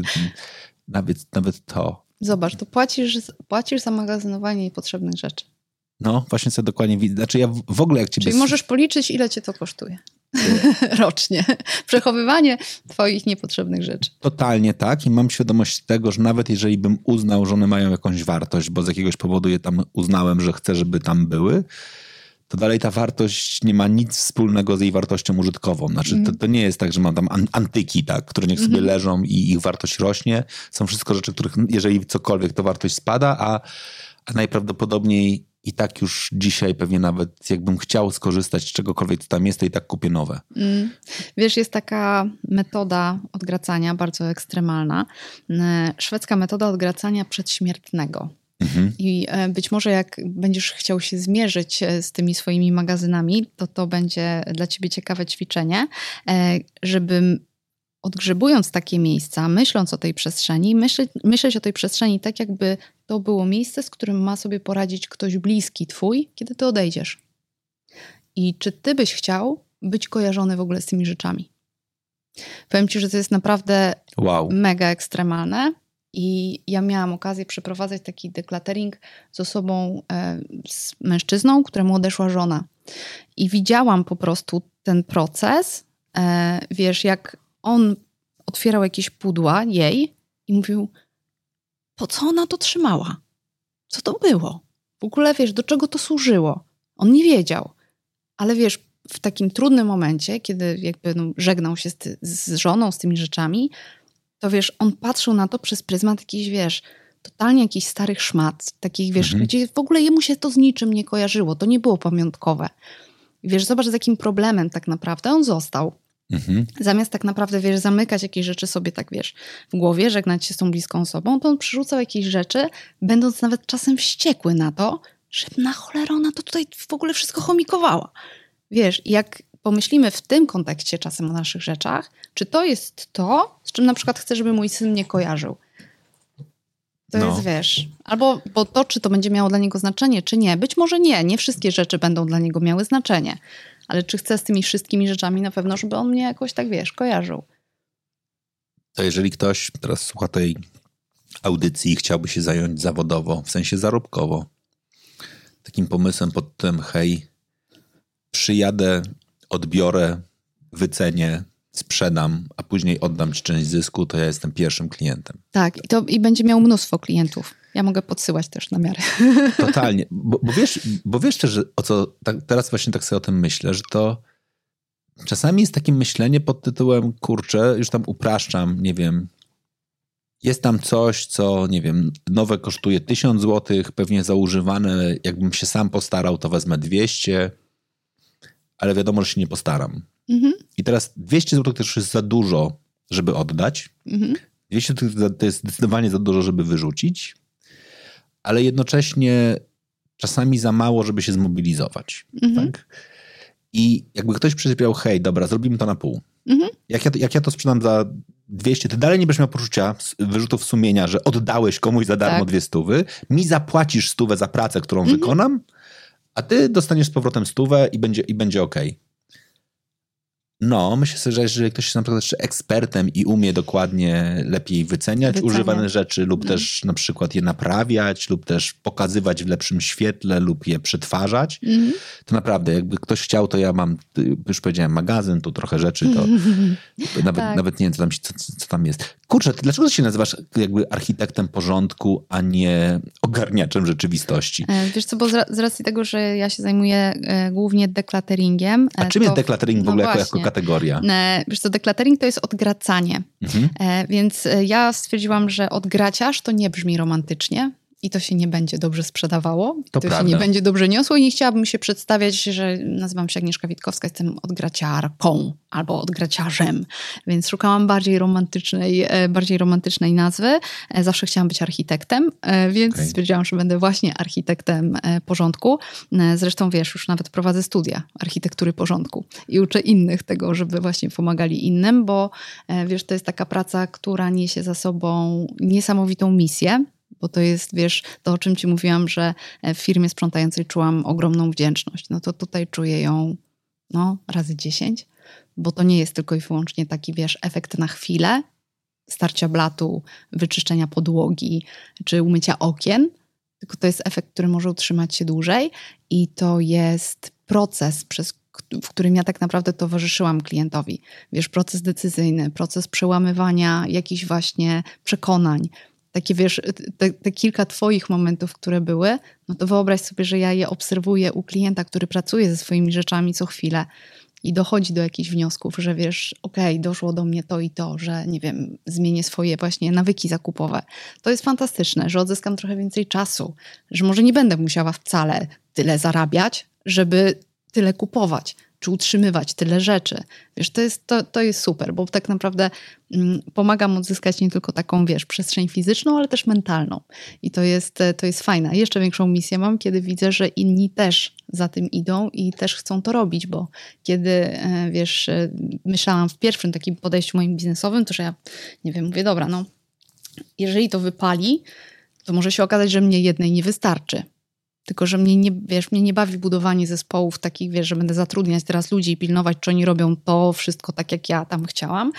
nawet, nawet to. Zobacz, to płacisz, płacisz za magazynowanie niepotrzebnych rzeczy. No, właśnie sobie dokładnie widzę. Znaczy ja w ogóle jak ciebie... Czyli możesz policzyć, ile cię to kosztuje. rocznie. Przechowywanie twoich niepotrzebnych rzeczy. Totalnie tak i mam świadomość tego, że nawet jeżeli bym uznał, że one mają jakąś wartość, bo z jakiegoś powodu je tam uznałem, że chcę, żeby tam były, to dalej ta wartość nie ma nic wspólnego z jej wartością użytkową. Znaczy, to, mhm. to, nie jest tak, że mam tam antyki, tak, które niech sobie -hmm. leżą i ich wartość rośnie. Są wszystko rzeczy, których jeżeli cokolwiek, to wartość spada, a, a najprawdopodobniej i tak już dzisiaj pewnie nawet jakbym chciał skorzystać z czegokolwiek, co tam jest, to i tak kupię nowe. Mm. Wiesz, jest taka metoda odgracania, bardzo ekstremalna. E, szwedzka metoda odgracania przedśmiertnego. Mhm. I e, być może jak będziesz chciał się zmierzyć e, z tymi swoimi magazynami, to to będzie dla ciebie ciekawe ćwiczenie, e, żeby odgrzebując takie miejsca, myśląc o tej przestrzeni, myśleć, myśleć o tej przestrzeni tak, jakby to było miejsce, z którym ma sobie poradzić ktoś bliski twój, kiedy ty odejdziesz. I czy ty byś chciał być kojarzony w ogóle z tymi rzeczami? Powiem ci, że to jest naprawdę wow. mega ekstremalne. I ja miałam okazję przeprowadzać taki deklatering z osobą, e, z mężczyzną, któremu odeszła żona. I widziałam po prostu ten proces. E, wiesz, jak on otwierał jakieś pudła jej i mówił, po co ona to trzymała? Co to było? W ogóle wiesz, do czego to służyło? On nie wiedział. Ale wiesz, w takim trudnym momencie, kiedy jakby no, żegnał się z, ty, z żoną, z tymi rzeczami, to wiesz, on patrzył na to przez pryzmat jakiś, wiesz, totalnie jakichś starych szmat, takich, wiesz, mhm. gdzie w ogóle jemu się to z niczym nie kojarzyło, to nie było pamiątkowe. Wiesz, zobacz, z jakim problemem tak naprawdę on został. Mhm. Zamiast tak naprawdę, wiesz, zamykać jakieś rzeczy sobie tak, wiesz, w głowie, żegnać się z tą bliską osobą, to on przerzucał jakieś rzeczy, będąc nawet czasem wściekły na to, że na cholerę ona to tutaj w ogóle wszystko chomikowała. Wiesz, jak pomyślimy w tym kontekście czasem o naszych rzeczach, czy to jest to, z czym na przykład chcę, żeby mój syn nie kojarzył. To no. jest, wiesz, albo bo to, czy to będzie miało dla niego znaczenie, czy nie. Być może nie, nie wszystkie rzeczy będą dla niego miały znaczenie, ale czy chcę z tymi wszystkimi rzeczami na pewno, żeby on mnie jakoś tak, wiesz, kojarzył. To jeżeli ktoś teraz słucha tej audycji i chciałby się zająć zawodowo, w sensie zarobkowo, takim pomysłem pod tym, hej, przyjadę odbiorę, wycenię, sprzedam, a później oddam ci część zysku, to ja jestem pierwszym klientem. Tak, i, to, i będzie miał mnóstwo klientów. Ja mogę podsyłać też na miarę. Totalnie, bo, bo wiesz, bo wiesz też, o co, tak, teraz właśnie tak sobie o tym myślę, że to czasami jest takie myślenie pod tytułem, kurczę, już tam upraszczam, nie wiem, jest tam coś, co, nie wiem, nowe kosztuje 1000 zł, pewnie zaużywane, jakbym się sam postarał, to wezmę 200, ale wiadomo, że się nie postaram. Mhm. I teraz 200 zł też jest za dużo, żeby oddać. Mhm. 200 zł to jest zdecydowanie za dużo, żeby wyrzucić, ale jednocześnie czasami za mało, żeby się zmobilizować. Mhm. Tak? I jakby ktoś przysypiał, hej, dobra, zrobimy to na pół. Mhm. Jak, ja, jak ja to sprzedam za 200, ty dalej nie będziesz miał poczucia wyrzutów sumienia, że oddałeś komuś za darmo tak. dwie stówy, mi zapłacisz stówę za pracę, którą mhm. wykonam, a ty dostaniesz z powrotem stówę i będzie, i będzie ok. No, myślę sobie, że jeżeli ktoś jest na przykład jeszcze ekspertem i umie dokładnie lepiej wyceniać Wycenia. używane rzeczy lub mm. też na przykład je naprawiać lub też pokazywać w lepszym świetle lub je przetwarzać, mm. to naprawdę jakby ktoś chciał, to ja mam, już powiedziałem, magazyn, tu trochę rzeczy, to nawet, tak. nawet nie wiem, co tam, co, co tam jest. Kurczę, dlaczego ty się nazywasz jakby architektem porządku, a nie ogarniaczem rzeczywistości? E, wiesz co, bo z racji tego, że ja się zajmuję e, głównie deklateringiem. A czym jest deklatering w no ogóle no jako, jako kategoria? E, wiesz co, deklatering to jest odgracanie. Mhm. Więc ja stwierdziłam, że odgraciarz to nie brzmi romantycznie i to się nie będzie dobrze sprzedawało, to, to się nie będzie dobrze niosło i nie chciałabym się przedstawiać, że nazywam się Agnieszka Witkowska, jestem odgraciarką albo odgraciarzem, więc szukałam bardziej romantycznej, e, bardziej romantycznej nazwy. E, zawsze chciałam być architektem, e, więc okay. stwierdziłam, że będę właśnie architektem porządku. Zresztą wiesz, już nawet prowadzę studia architektury porządku i uczę innych tego, żeby właśnie pomagali innym, bo wiesz, to jest taka praca, która niesie za sobą niesamowitą misję bo to jest, wiesz, to o czym ci mówiłam, że e, w firmie sprzątającej czułam ogromną wdzięczność. No to tutaj czuję ją no, razy dziesięć, bo to nie jest tylko i wyłącznie taki, wiesz, efekt na chwilę, starcia blatu, wyczyszczenia podłogi czy umycia okien, tylko to jest efekt, który może utrzymać się dłużej i to jest proces, przez w którym ja tak naprawdę towarzyszyłam klientowi. Wiesz, proces decyzyjny, proces przełamywania jakichś właśnie przekonań, takie wiesz, te, te, kilka twoich momentów, które były, no to wyobraź sobie, że ja je obserwuję u klienta, który pracuje ze swoimi rzeczami co chwilę i dochodzi do jakichś wniosków, że wiesz, okej, okay, doszło do mnie to i to, że nie wiem, zmienię swoje właśnie nawyki zakupowe. To jest fantastyczne, że odzyskam trochę więcej czasu, że może nie będę musiała wcale tyle zarabiać, żeby tyle kupować czy utrzymywać tyle rzeczy. Wiesz, to jest, to, to jest super, bo tak naprawdę mm, pomagam odzyskać nie tylko taką, wiesz, przestrzeń fizyczną, ale też mentalną. I to jest, e, to jest fajne. Jeszcze większą misję mam, kiedy widzę, że inni też za tym idą i też chcą to robić, bo kiedy, e, wiesz, e, myślałam w pierwszym takim podejściu moim biznesowym, to że ja, nie wiem, mówię, dobra, no, jeżeli to wypali, to może się okazać, że mnie jednej nie wystarczy tylko, że mnie nie, wiesz, mnie nie bawi budowanie zespołów takich, wiesz, że będę zatrudniać teraz ludzi i pilnować, czy oni robią to wszystko tak, jak ja tam chciałam.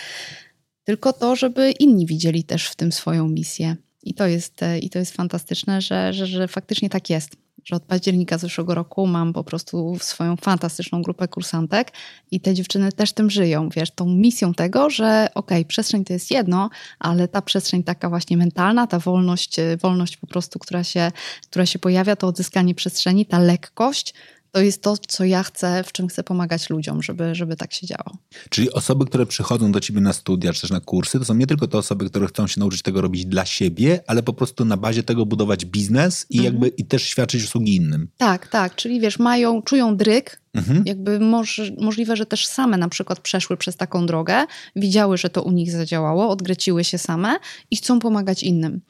Tylko to, żeby inni widzieli też w tym swoją misję. I to jest, e, i to jest fantastyczne, że, że, że faktycznie tak jest że od października zeszłego roku mam po prostu swoją fantastyczną grupę kursantek i te dziewczyny też tym żyją, wiesz, tą misją tego, że okej, okay, przestrzeń to jest jedno, ale ta przestrzeń taka właśnie mentalna, ta wolność, wolność po prostu, która się, która się pojawia, to odzyskanie przestrzeni, ta lekkość, to jest to, co ja chcę, w czym chcę pomagać ludziom, żeby, żeby tak się działo. Czyli osoby, które przychodzą do ciebie na studia, czy też na kursy, to są nie tylko te osoby, które chcą się nauczyć tego robić dla siebie, ale po prostu na bazie tego budować biznes i mhm. jakby i też świadczyć usługi innym. Tak, tak. Czyli wiesz, mają, czują dryk, Mhm. Jakby moż, możliwe, że też same na przykład przeszły przez taką drogę, widziały, że to u nich zadziałało, odgreciły się same i chcą pomagać innym.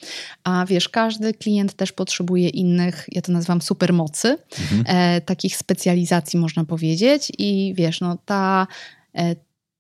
A wiesz, każdy klient też potrzebuje innych, ja to nazywam supermocy, mhm. e, takich specjalizacji można powiedzieć i wiesz, no ta e,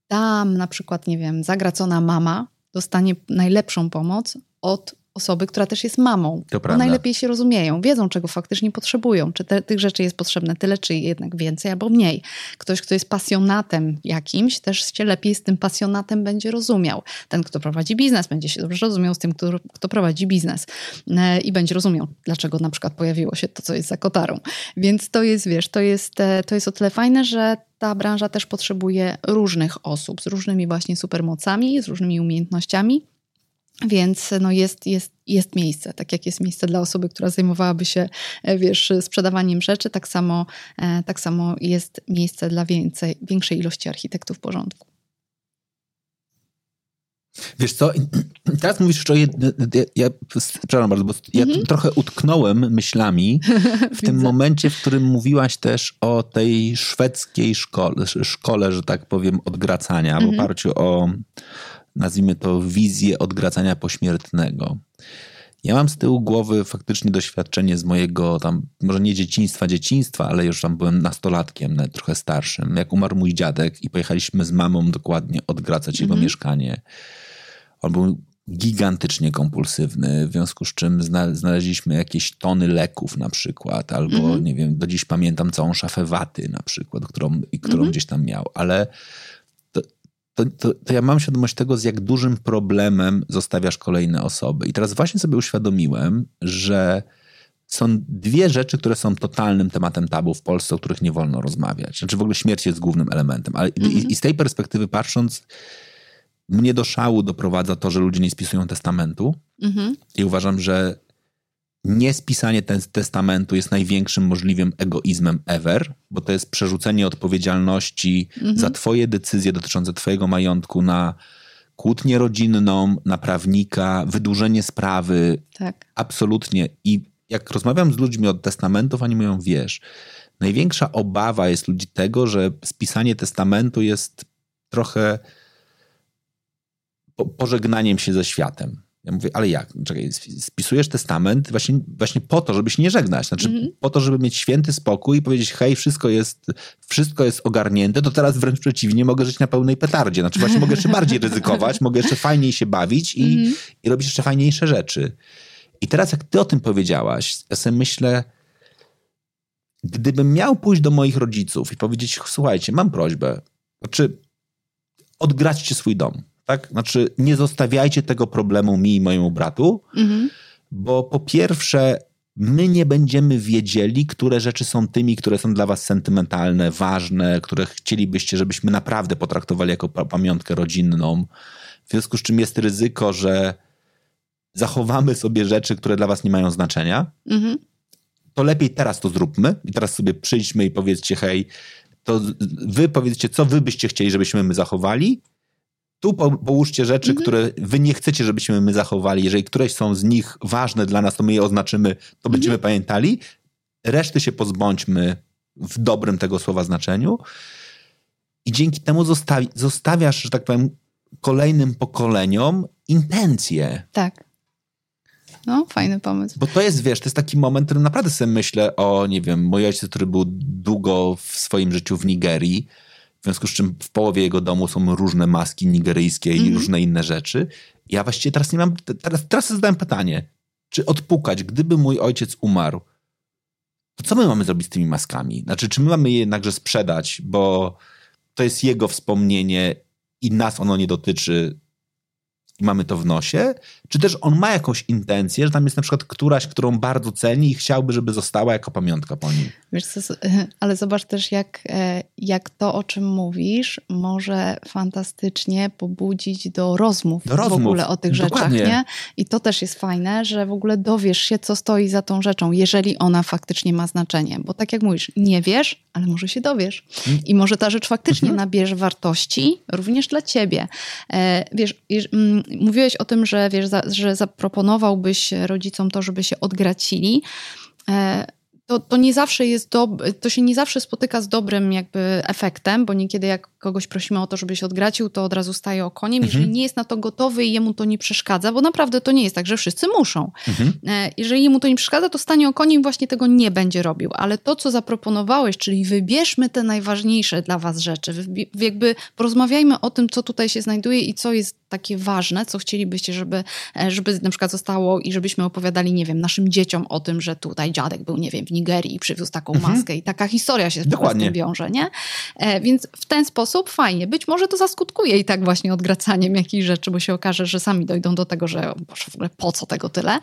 tam na przykład, nie wiem, zagracona mama dostanie najlepszą pomoc od osoby, która też jest mamą. To prawda. najlepiej się rozumieją, wiedzą, czego faktycznie potrzebują. Czy te, tych rzeczy jest potrzebne tyle, czy jednak więcej, albo mniej. Ktoś, kto jest pasjonatem jakimś, też się lepiej z tym pasjonatem będzie rozumiał. Ten, kto prowadzi biznes, będzie się dobrze rozumiał z tym, kto, kto prowadzi biznes. E, I będzie rozumiał, dlaczego na przykład pojawiło się to, co jest za kotarą. Więc to jest, wiesz, to jest, e, to jest o tyle fajne, że ta branża też potrzebuje różnych osób z różnymi właśnie supermocami, z różnymi umiejętnościami więc no jest, jest, jest miejsce, tak jak jest miejsce dla osoby, która zajmowałaby się, e, wiesz, sprzedawaniem rzeczy, tak samo, e, tak samo jest miejsce dla więcej, większej ilości architektów porządku. Wiesz co, teraz mówisz jeszcze o jednym, ja, przepraszam bardzo, bo ja -hmm. trochę utknąłem myślami w tym momencie, w którym mówiłaś też o tej szwedzkiej szkole, szkole że tak powiem, odgracania -hmm. w mhm. oparciu o nazwijmy to, wizję odgradzania pośmiertnego. Ja mam z tyłu głowy faktycznie doświadczenie z mojego tam, może nie dzieciństwa, dzieciństwa, ale już tam byłem nastolatkiem, trochę starszym. Jak umarł mój dziadek i pojechaliśmy z mamą dokładnie odgradzać jego mhm. mieszkanie. On był gigantycznie kompulsywny, w związku z czym znaleźliśmy jakieś tony leków na przykład, albo mhm. nie wiem, do dziś pamiętam całą szafę waty na przykład, którą, którą mhm. gdzieś tam miał, ale to, to, to, ja mam świadomość tego, z jak dużym problemem zostawiasz kolejne osoby. I teraz właśnie sobie uświadomiłem, że są dwie rzeczy, które są totalnym tematem tabu w Polsce, o których nie wolno rozmawiać. Znaczy w ogóle śmierć jest głównym elementem. Ale mm -hmm. i, i, z tej perspektywy patrząc, mnie do szału doprowadza to, że ludzie nie spisują testamentu. Mm -hmm. I uważam, że niespisanie testamentu jest największym możliwym egoizmem ever, bo to jest przerzucenie odpowiedzialności mhm. za twoje decyzje dotyczące twojego majątku na kłótnię rodzinną, na prawnika, wydłużenie sprawy. Tak. Absolutnie. I jak rozmawiam z ludźmi od testamentów, oni mówią, wiesz, największa obawa jest ludzi tego, że spisanie testamentu jest trochę pożegnaniem się ze światem. Ja mówię, ale jak? Czekaj, spisujesz testament właśnie, właśnie po to, żeby się nie żegnać. Znaczy mm -hmm. po to, żeby mieć święty spokój i powiedzieć, hej, wszystko jest, wszystko jest ogarnięte, to teraz wręcz przeciwnie, mogę żyć na pełnej petardzie. Znaczy właśnie mogę jeszcze bardziej ryzykować, mogę jeszcze fajniej się bawić i, mm -hmm. i robić jeszcze fajniejsze rzeczy. I teraz jak ty o tym powiedziałaś, ja sobie myślę, gdybym miał pójść do moich rodziców i powiedzieć, słuchajcie, mam prośbę, znaczy odgraćcie swój dom tak? Znaczy, nie zostawiajcie tego problemu mi i mojemu bratu, mhm. bo po pierwsze, my nie będziemy wiedzieli, które rzeczy są tymi, które są dla was sentymentalne, ważne, które chcielibyście, żebyśmy naprawdę potraktowali jako pamiątkę rodzinną. W związku z czym jest ryzyko, że zachowamy sobie rzeczy, które dla was nie mają znaczenia. Mhm. To lepiej teraz to zróbmy i teraz sobie przyjdźmy i powiedzcie, hej, to wy powiedzcie, co wy byście chcieli, żebyśmy my zachowali, tu połóżcie rzeczy, mhm. które wy nie chcecie, żebyśmy my zachowali. Jeżeli któreś są z nich ważne dla nas, to my je oznaczymy, to mhm. będziemy pamiętali. Reszty się pozbądźmy w dobrym tego słowa znaczeniu. I dzięki temu zostawi, zostawiasz, że tak powiem, kolejnym pokoleniom intencje. Tak. No, fajny pomysł. Bo to jest, wiesz, to jest taki moment, w którym naprawdę sobie myślę o, nie wiem, mój ojciec, który był długo w swoim życiu w Nigerii, związku z czym w połowie jego domu są różne maski nigeryjskie i mm -hmm. różne inne rzeczy. Ja właściwie teraz nie mam, teraz, teraz zadałem pytanie, czy odpukać, gdyby mój ojciec umarł, to co my mamy zrobić z tymi maskami? Znaczy, czy my mamy je jednakże sprzedać, bo to jest jego wspomnienie i nas ono nie dotyczy, i mamy to w nosie, czy też on ma jakąś intencję, że tam jest na przykład któraś, którą bardzo ceni i chciałby, żeby została jako pamiątka po nim. Wiesz co, ale zobacz też, jak, e, jak to, o czym mówisz, może fantastycznie pobudzić do rozmów, do rozmów. w ogóle o tych Dokładnie. rzeczach, nie? I to też jest fajne, że w ogóle dowiesz się, co stoi za tą rzeczą, jeżeli ona faktycznie ma znaczenie. Bo tak jak mówisz, nie wiesz, ale może się dowiesz. I może ta rzecz faktycznie mhm. nabierze wartości również dla ciebie. E, wiesz, mm, mówiłeś o tym, że wiesz, że zaproponowałbyś rodzicom to, żeby się odgracili. To, to nie zawsze jest to się nie zawsze spotyka z dobrym jakby efektem, bo niekiedy jak kogoś prosimy o to, żeby się odgracił, to od razu staje o koniem. Mhm. Jeżeli nie jest na to gotowy i jemu to nie przeszkadza, bo naprawdę to nie jest tak, że wszyscy muszą. Mhm. E, jeżeli jemu to nie przeszkadza, to stanie o koniem i właśnie tego nie będzie robił. Ale to, co zaproponowałeś, czyli wybierzmy te najważniejsze dla was rzeczy, jakby porozmawiajmy o tym, co tutaj się znajduje i co jest takie ważne, co chcielibyście, żeby, e, żeby na przykład zostało i żebyśmy opowiadali, nie wiem, naszym dzieciom o tym, że tutaj dziadek był, nie wiem, w Nigerii i przywiózł taką mhm. maskę i taka historia się Dokładnie. z tym wiąże, nie? E, więc w ten sposób fajnie. Być może to zaskutkuje i tak właśnie odgracaniem jakichś rzeczy, bo się okaże, że sami dojdą do tego, że Boże, w ogóle po co tego tyle?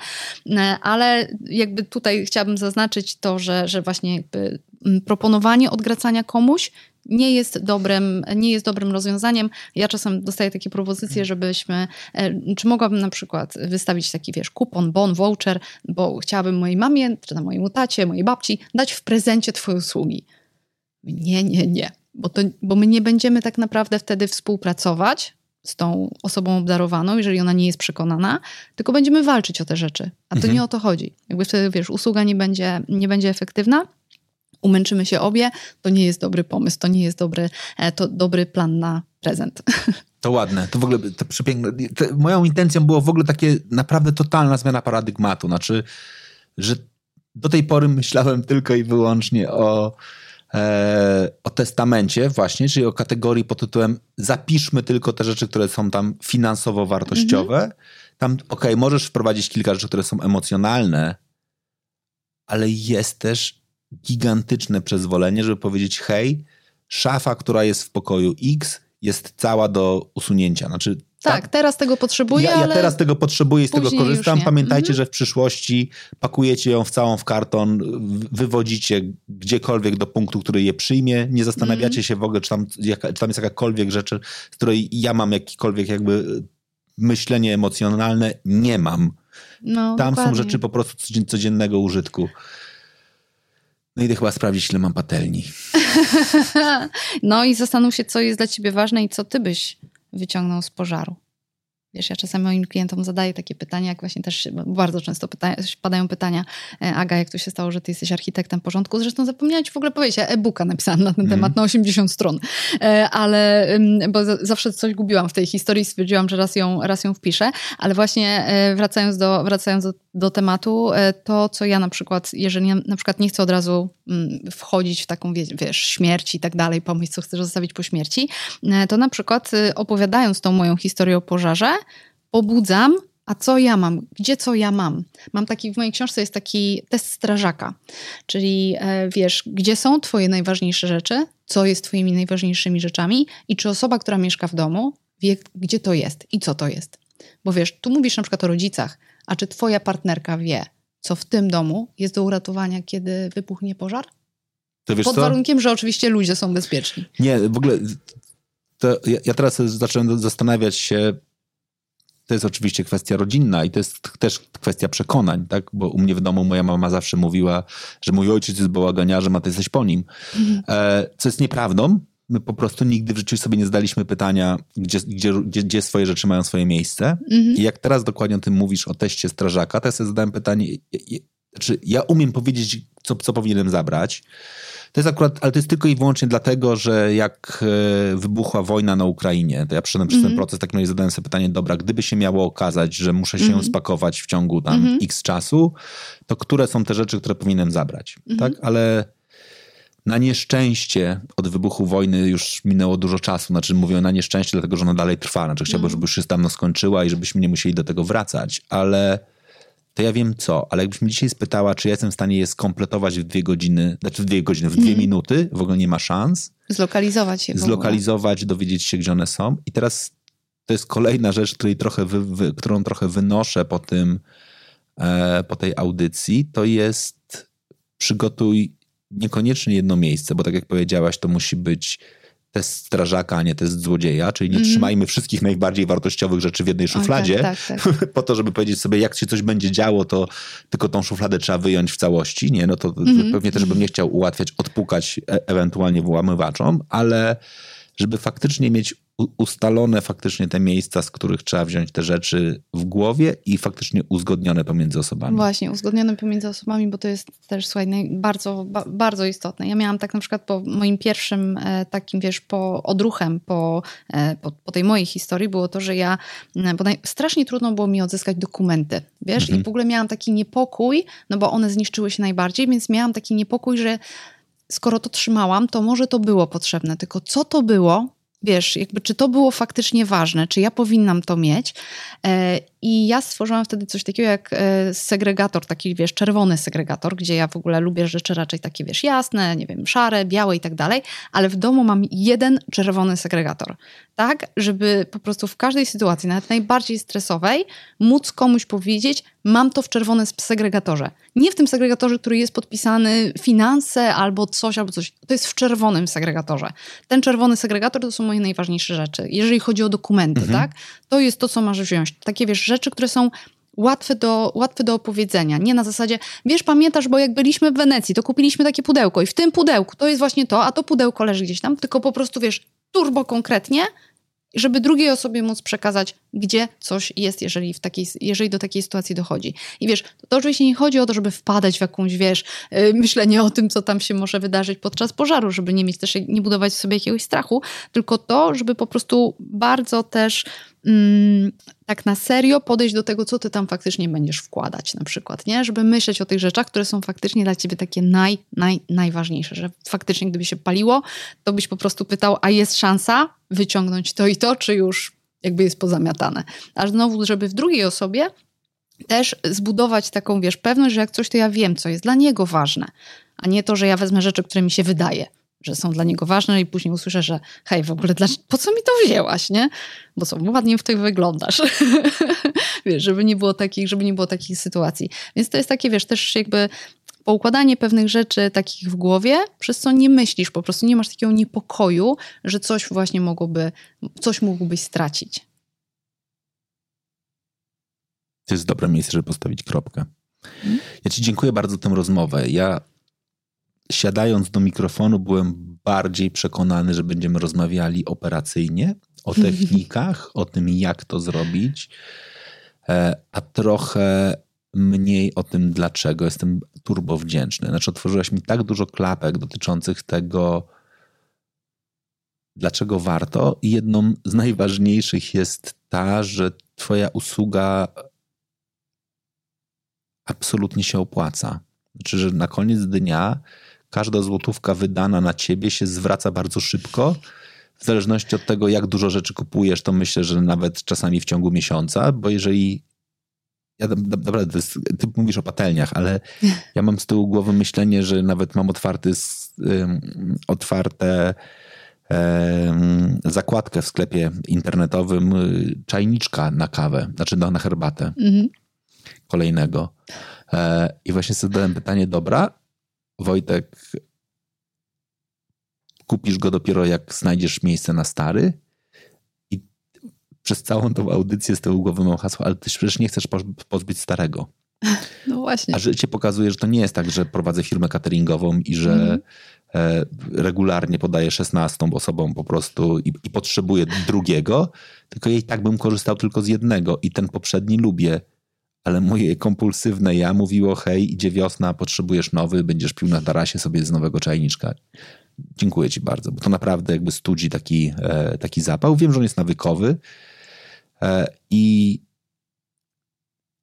E, ale jakby tutaj chciałabym zaznaczyć to, że, że właśnie jakby mm, proponowanie odgracania komuś nie jest dobrym, nie jest dobrym rozwiązaniem. Ja czasem dostaję takie propozycje, mhm. żebyśmy, e, czy mogłabym na przykład wystawić taki, wiesz, kupon, bon, voucher, bo chciałabym mojej mamie, czy na mojemu tacie, mojej babci dać w prezencie twoje usługi. Nie, nie, nie. Bo, to, bo my nie będziemy tak naprawdę wtedy współpracować z tą osobą obdarowaną, jeżeli ona nie jest przekonana, tylko będziemy walczyć o te rzeczy. A to mhm. nie o to chodzi. Jakby wtedy, wiesz, usługa nie będzie, nie będzie efektywna, umęczymy się obie, to nie jest dobry pomysł, to nie jest dobry, e, to dobry plan na prezent. To ładne, to w ogóle to przepiękne. To moją intencją było w ogóle takie naprawdę totalna zmiana paradygmatu. Znaczy, że do tej pory myślałem tylko i wyłącznie o, e, o testamencie, właśnie, czyli o kategorii pod tytułem zapiszmy tylko te rzeczy, które są tam finansowo wartościowe. Mhm. Tam, okej, okay, możesz wprowadzić kilka rzeczy, które są emocjonalne, ale jest też gigantyczne przyzwolenie, żeby powiedzieć: hej, szafa, która jest w pokoju X, jest cała do usunięcia. Znaczy, tak, tak, teraz tego potrzebuję. Ja, ja teraz tego potrzebuję i z tego korzystam. Pamiętajcie, mhm. że w przyszłości pakujecie ją w całą w karton, wywodzicie gdziekolwiek do punktu, który je przyjmie. Nie zastanawiacie mhm. się w ogóle, czy tam, jaka, czy tam jest jakakolwiek rzecz, z której ja mam jakikolwiek jakby myślenie emocjonalne. Nie mam. No, tam dokładnie. są rzeczy po prostu codziennego użytku. No idę chyba sprawdzić, ile mam patelni. no i zastanów się, co jest dla ciebie ważne i co ty byś wyciągnął z pożaru. Wiesz, ja czasami moim klientom zadaję takie pytania, jak właśnie też bardzo często pyta, padają pytania, e, Aga, jak to się stało, że ty jesteś architektem porządku? Zresztą zapomniałam ci w ogóle powiedzieć, ja e-booka napisałam na ten mm. temat na 80 stron, e, ale, bo zawsze coś gubiłam w tej historii, stwierdziłam, że raz ją, raz ją wpiszę, ale właśnie e, wracając do, wracając do, do tematu, to co ja na przykład, jeżeli na przykład nie chcę od razu mm, wchodzić w taką, wiesz, śmierć i tak dalej, pomysł, co chcesz zostawić po śmierci, to na przykład opowiadając tą moją historię o pożarze, pobudzam, a co ja mam? Gdzie co ja mam? Mam taki, w mojej książce jest taki test strażaka, czyli e, wiesz, gdzie są twoje najważniejsze rzeczy, co jest twoimi najważniejszymi rzeczami i czy osoba, która mieszka w domu, wie, gdzie to jest i co to jest. Bo wiesz, tu mówisz na przykład o rodzicach, a czy twoja partnerka wie, co w tym domu jest do uratowania, kiedy wybuchnie pożar? Pod co? warunkiem, że oczywiście ludzie są bezpieczni. Nie, w ogóle ja, ja teraz zacząłem zastanawiać się, to jest oczywiście kwestia rodzinna i to jest też kwestia przekonań, tak? Bo u mnie w domu moja mama zawsze mówiła, że mój ojciec jest bałaganiarzem, a ty jesteś po nim. Mhm. E, co jest nieprawdą. My po prostu nigdy w życiu sobie nie zdaliśmy pytania, gdzie, gdzie, gdzie, swoje rzeczy mają swoje miejsce. Mhm. I jak teraz dokładnie o tym mówisz, o teście strażaka, to ja sobie zadałem pytanie, Znaczy, ja umiem powiedzieć, co, co powinienem zabrać. To jest akurat, ale to jest tylko i wyłącznie dlatego, że jak e, wybuchła wojna na Ukrainie, to ja przeszedłem przez ten Mhm. proces, tak no i zadałem sobie pytanie, dobra, gdyby się miało okazać, że muszę się Mhm. spakować w ciągu tam Mhm. x czasu, to które są te rzeczy, które powinienem zabrać, Mhm. tak? Ale na nieszczęście od wybuchu wojny już minęło dużo czasu. Znaczy mówię na nieszczęście, dlatego że ona dalej trwa. Znaczy chciałbym, Mhm. żeby już się dawno skończyła i żebyśmy nie musieli do tego wracać. Ale to ja wiem co. Ale jakbyś mnie dzisiaj spytała, czy ja jestem w stanie je skompletować w dwie godziny, znaczy w dwie godziny, w dwie Mhm. minuty, w ogóle nie ma szans. Zlokalizować je. Zlokalizować, dowiedzieć się, gdzie one są. I teraz to jest kolejna rzecz, której trochę wy, wy, którą trochę wynoszę po tym, e, po tej audycji, to jest przygotuj niekoniecznie jedno miejsce, bo tak jak powiedziałaś, to musi być test strażaka, a nie test złodzieja, czyli nie Mhm. trzymajmy wszystkich najbardziej wartościowych rzeczy w jednej szufladzie, Tak, tak, tak. po to, żeby powiedzieć sobie, jak się coś będzie działo, to tylko tą szufladę trzeba wyjąć w całości, nie? No to Mhm. pewnie też bym nie chciał ułatwiać, odpukać e- ewentualnie włamywaczom, ale żeby faktycznie mieć ustalone faktycznie te miejsca, z których trzeba wziąć te rzeczy w głowie i faktycznie uzgodnione pomiędzy osobami. Właśnie, uzgodnione pomiędzy osobami, bo to jest też, słuchaj, bardzo, ba, bardzo istotne. Ja miałam tak na przykład po moim pierwszym e, takim, wiesz, po odruchem, po, e, po, po tej mojej historii było to, że ja, m, bo naj, strasznie trudno było mi odzyskać dokumenty, wiesz, Mhm. i w ogóle miałam taki niepokój, no bo one zniszczyły się najbardziej, więc miałam taki niepokój, że skoro to trzymałam, to może to było potrzebne, tylko co to było, wiesz, jakby czy to było faktycznie ważne, czy ja powinnam to mieć. I ja stworzyłam wtedy coś takiego jak e, segregator, taki wiesz, czerwony segregator, gdzie ja w ogóle lubię rzeczy raczej takie, wiesz, jasne, nie wiem, szare, białe i tak dalej, ale w domu mam jeden czerwony segregator. Tak, żeby po prostu w każdej sytuacji, nawet najbardziej stresowej, móc komuś powiedzieć, mam to w czerwonym segregatorze. Nie w tym segregatorze, który jest podpisany finanse albo coś, albo coś. To jest w czerwonym segregatorze. Ten czerwony segregator to są moje najważniejsze rzeczy. Jeżeli chodzi o dokumenty, Mhm. tak? To jest to, co masz wziąć. Takie, wiesz, rzeczy, które są łatwe do, łatwe do opowiedzenia. Nie na zasadzie, wiesz, pamiętasz, bo jak byliśmy w Wenecji, to kupiliśmy takie pudełko i w tym pudełku to jest właśnie to, a to pudełko leży gdzieś tam, tylko po prostu, wiesz, turbo konkretnie, żeby drugiej osobie móc przekazać, gdzie coś jest, jeżeli, w takiej, jeżeli do takiej sytuacji dochodzi. I wiesz, to oczywiście nie chodzi o to, żeby wpadać w jakąś, wiesz, yy, myślenie o tym, co tam się może wydarzyć podczas pożaru, żeby nie mieć też, nie budować sobie jakiegoś strachu, tylko to, żeby po prostu bardzo też mm, tak na serio podejść do tego, co ty tam faktycznie będziesz wkładać na przykład, nie? Żeby myśleć o tych rzeczach, które są faktycznie dla ciebie takie naj, naj, najważniejsze, że faktycznie gdyby się paliło, to byś po prostu pytał, a jest szansa wyciągnąć to i to, czy już jakby jest pozamiatane. A znowu, żeby w drugiej osobie też zbudować taką, wiesz, pewność, że jak coś, to ja wiem, co jest dla niego ważne, a nie to, że ja wezmę rzeczy, które mi się wydaje, że są dla niego ważne i później usłyszę, że hej, w ogóle dla, po co mi to wzięłaś, nie? Bo co, ładnie w tych wyglądasz. wiesz, żeby nie było takich, żeby nie było takich sytuacji. Więc to jest takie, wiesz, też jakby poukładanie pewnych rzeczy takich w głowie, przez co nie myślisz, po prostu nie masz takiego niepokoju, że coś właśnie mogłoby, coś mógłbyś stracić. To jest dobre miejsce, żeby postawić kropkę. Ja Ci dziękuję bardzo za tę rozmowę. Ja siadając do mikrofonu byłem bardziej przekonany, że będziemy rozmawiali operacyjnie, o technikach, o tym, jak to zrobić, e, a trochę mniej o tym, dlaczego. Jestem turbo wdzięczny. Znaczy, otworzyłaś mi tak dużo klapek dotyczących tego, dlaczego warto. I jedną z najważniejszych jest ta, że Twoja usługa absolutnie się opłaca. Znaczy, że na koniec dnia każda złotówka wydana na ciebie się zwraca bardzo szybko. W zależności od tego, jak dużo rzeczy kupujesz, to myślę, że nawet czasami w ciągu miesiąca, bo jeżeli. Ja naprawdę, to jest, ty mówisz o patelniach, ale ja mam z tyłu głowy myślenie, że nawet mam otwarty, um, otwarte um, zakładkę w sklepie internetowym y, czajniczka na kawę, znaczy na, na herbatę Mhm. kolejnego. E, I właśnie sobie zadałem pytanie, dobra, Wojtek, kupisz go dopiero jak znajdziesz miejsce na stary przez całą tą audycję z tyłu głowy mam hasło, ale ty przecież nie chcesz pozbyć starego. No właśnie. A życie pokazuje, że to nie jest tak, że prowadzę firmę cateringową i że Mhm. e, regularnie podaję 16 osobom po prostu i, i potrzebuję drugiego, tylko i tak bym korzystał tylko z jednego i ten poprzedni lubię, ale moje kompulsywne ja mówiło: hej, idzie wiosna, potrzebujesz nowy, będziesz pił na tarasie sobie z nowego czajniczka. Dziękuję Ci bardzo, bo to naprawdę jakby studzi taki, e, taki zapał. Wiem, że on jest nawykowy i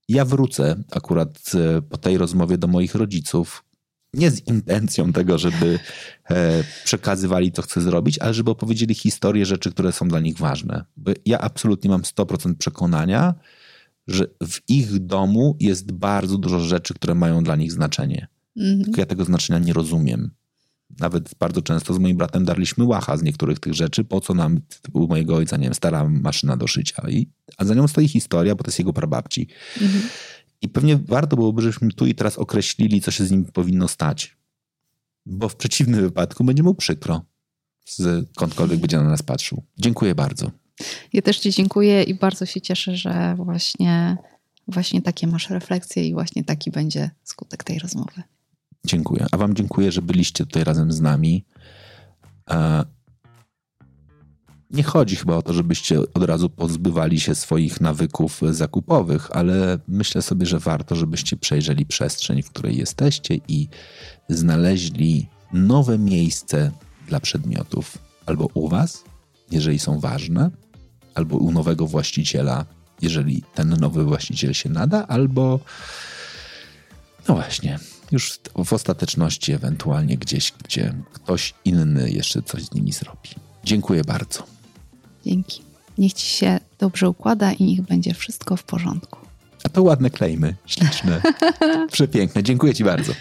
ja wrócę akurat e, po tej rozmowie do moich rodziców, nie z intencją tego, żeby e, przekazywali, co chcę zrobić, ale żeby opowiedzieli historię rzeczy, które są dla nich ważne. Bo ja absolutnie mam 100% przekonania, że w ich domu jest bardzo dużo rzeczy, które mają dla nich znaczenie. Mhm. Tylko ja tego znaczenia nie rozumiem. Nawet bardzo często z moim bratem darliśmy łacha z niektórych tych rzeczy, po co nam u mojego ojca, nie wiem, stara maszyna do szycia. I, a za nią stoi historia, bo to jest jego prababci. Mhm. I pewnie warto byłoby, żebyśmy tu i teraz określili, co się z nim powinno stać. Bo w przeciwnym wypadku będzie mu przykro, skądkolwiek będzie na nas patrzył. Dziękuję bardzo. Ja też Ci dziękuję i bardzo się cieszę, że właśnie, właśnie takie masz refleksje i właśnie taki będzie skutek tej rozmowy. Dziękuję. A Wam dziękuję, że byliście tutaj razem z nami. Nie chodzi chyba o to, żebyście od razu pozbywali się swoich nawyków zakupowych, ale myślę sobie, że warto, żebyście przejrzeli przestrzeń, w której jesteście i znaleźli nowe miejsce dla przedmiotów albo u Was, jeżeli są ważne, albo u nowego właściciela, jeżeli ten nowy właściciel się nada, albo no właśnie, już w ostateczności ewentualnie gdzieś, gdzie ktoś inny jeszcze coś z nimi zrobi. Dziękuję bardzo. Dzięki. Niech ci się dobrze układa i niech będzie wszystko w porządku. A to ładne klejmy, śliczne, przepiękne. Dziękuję ci bardzo.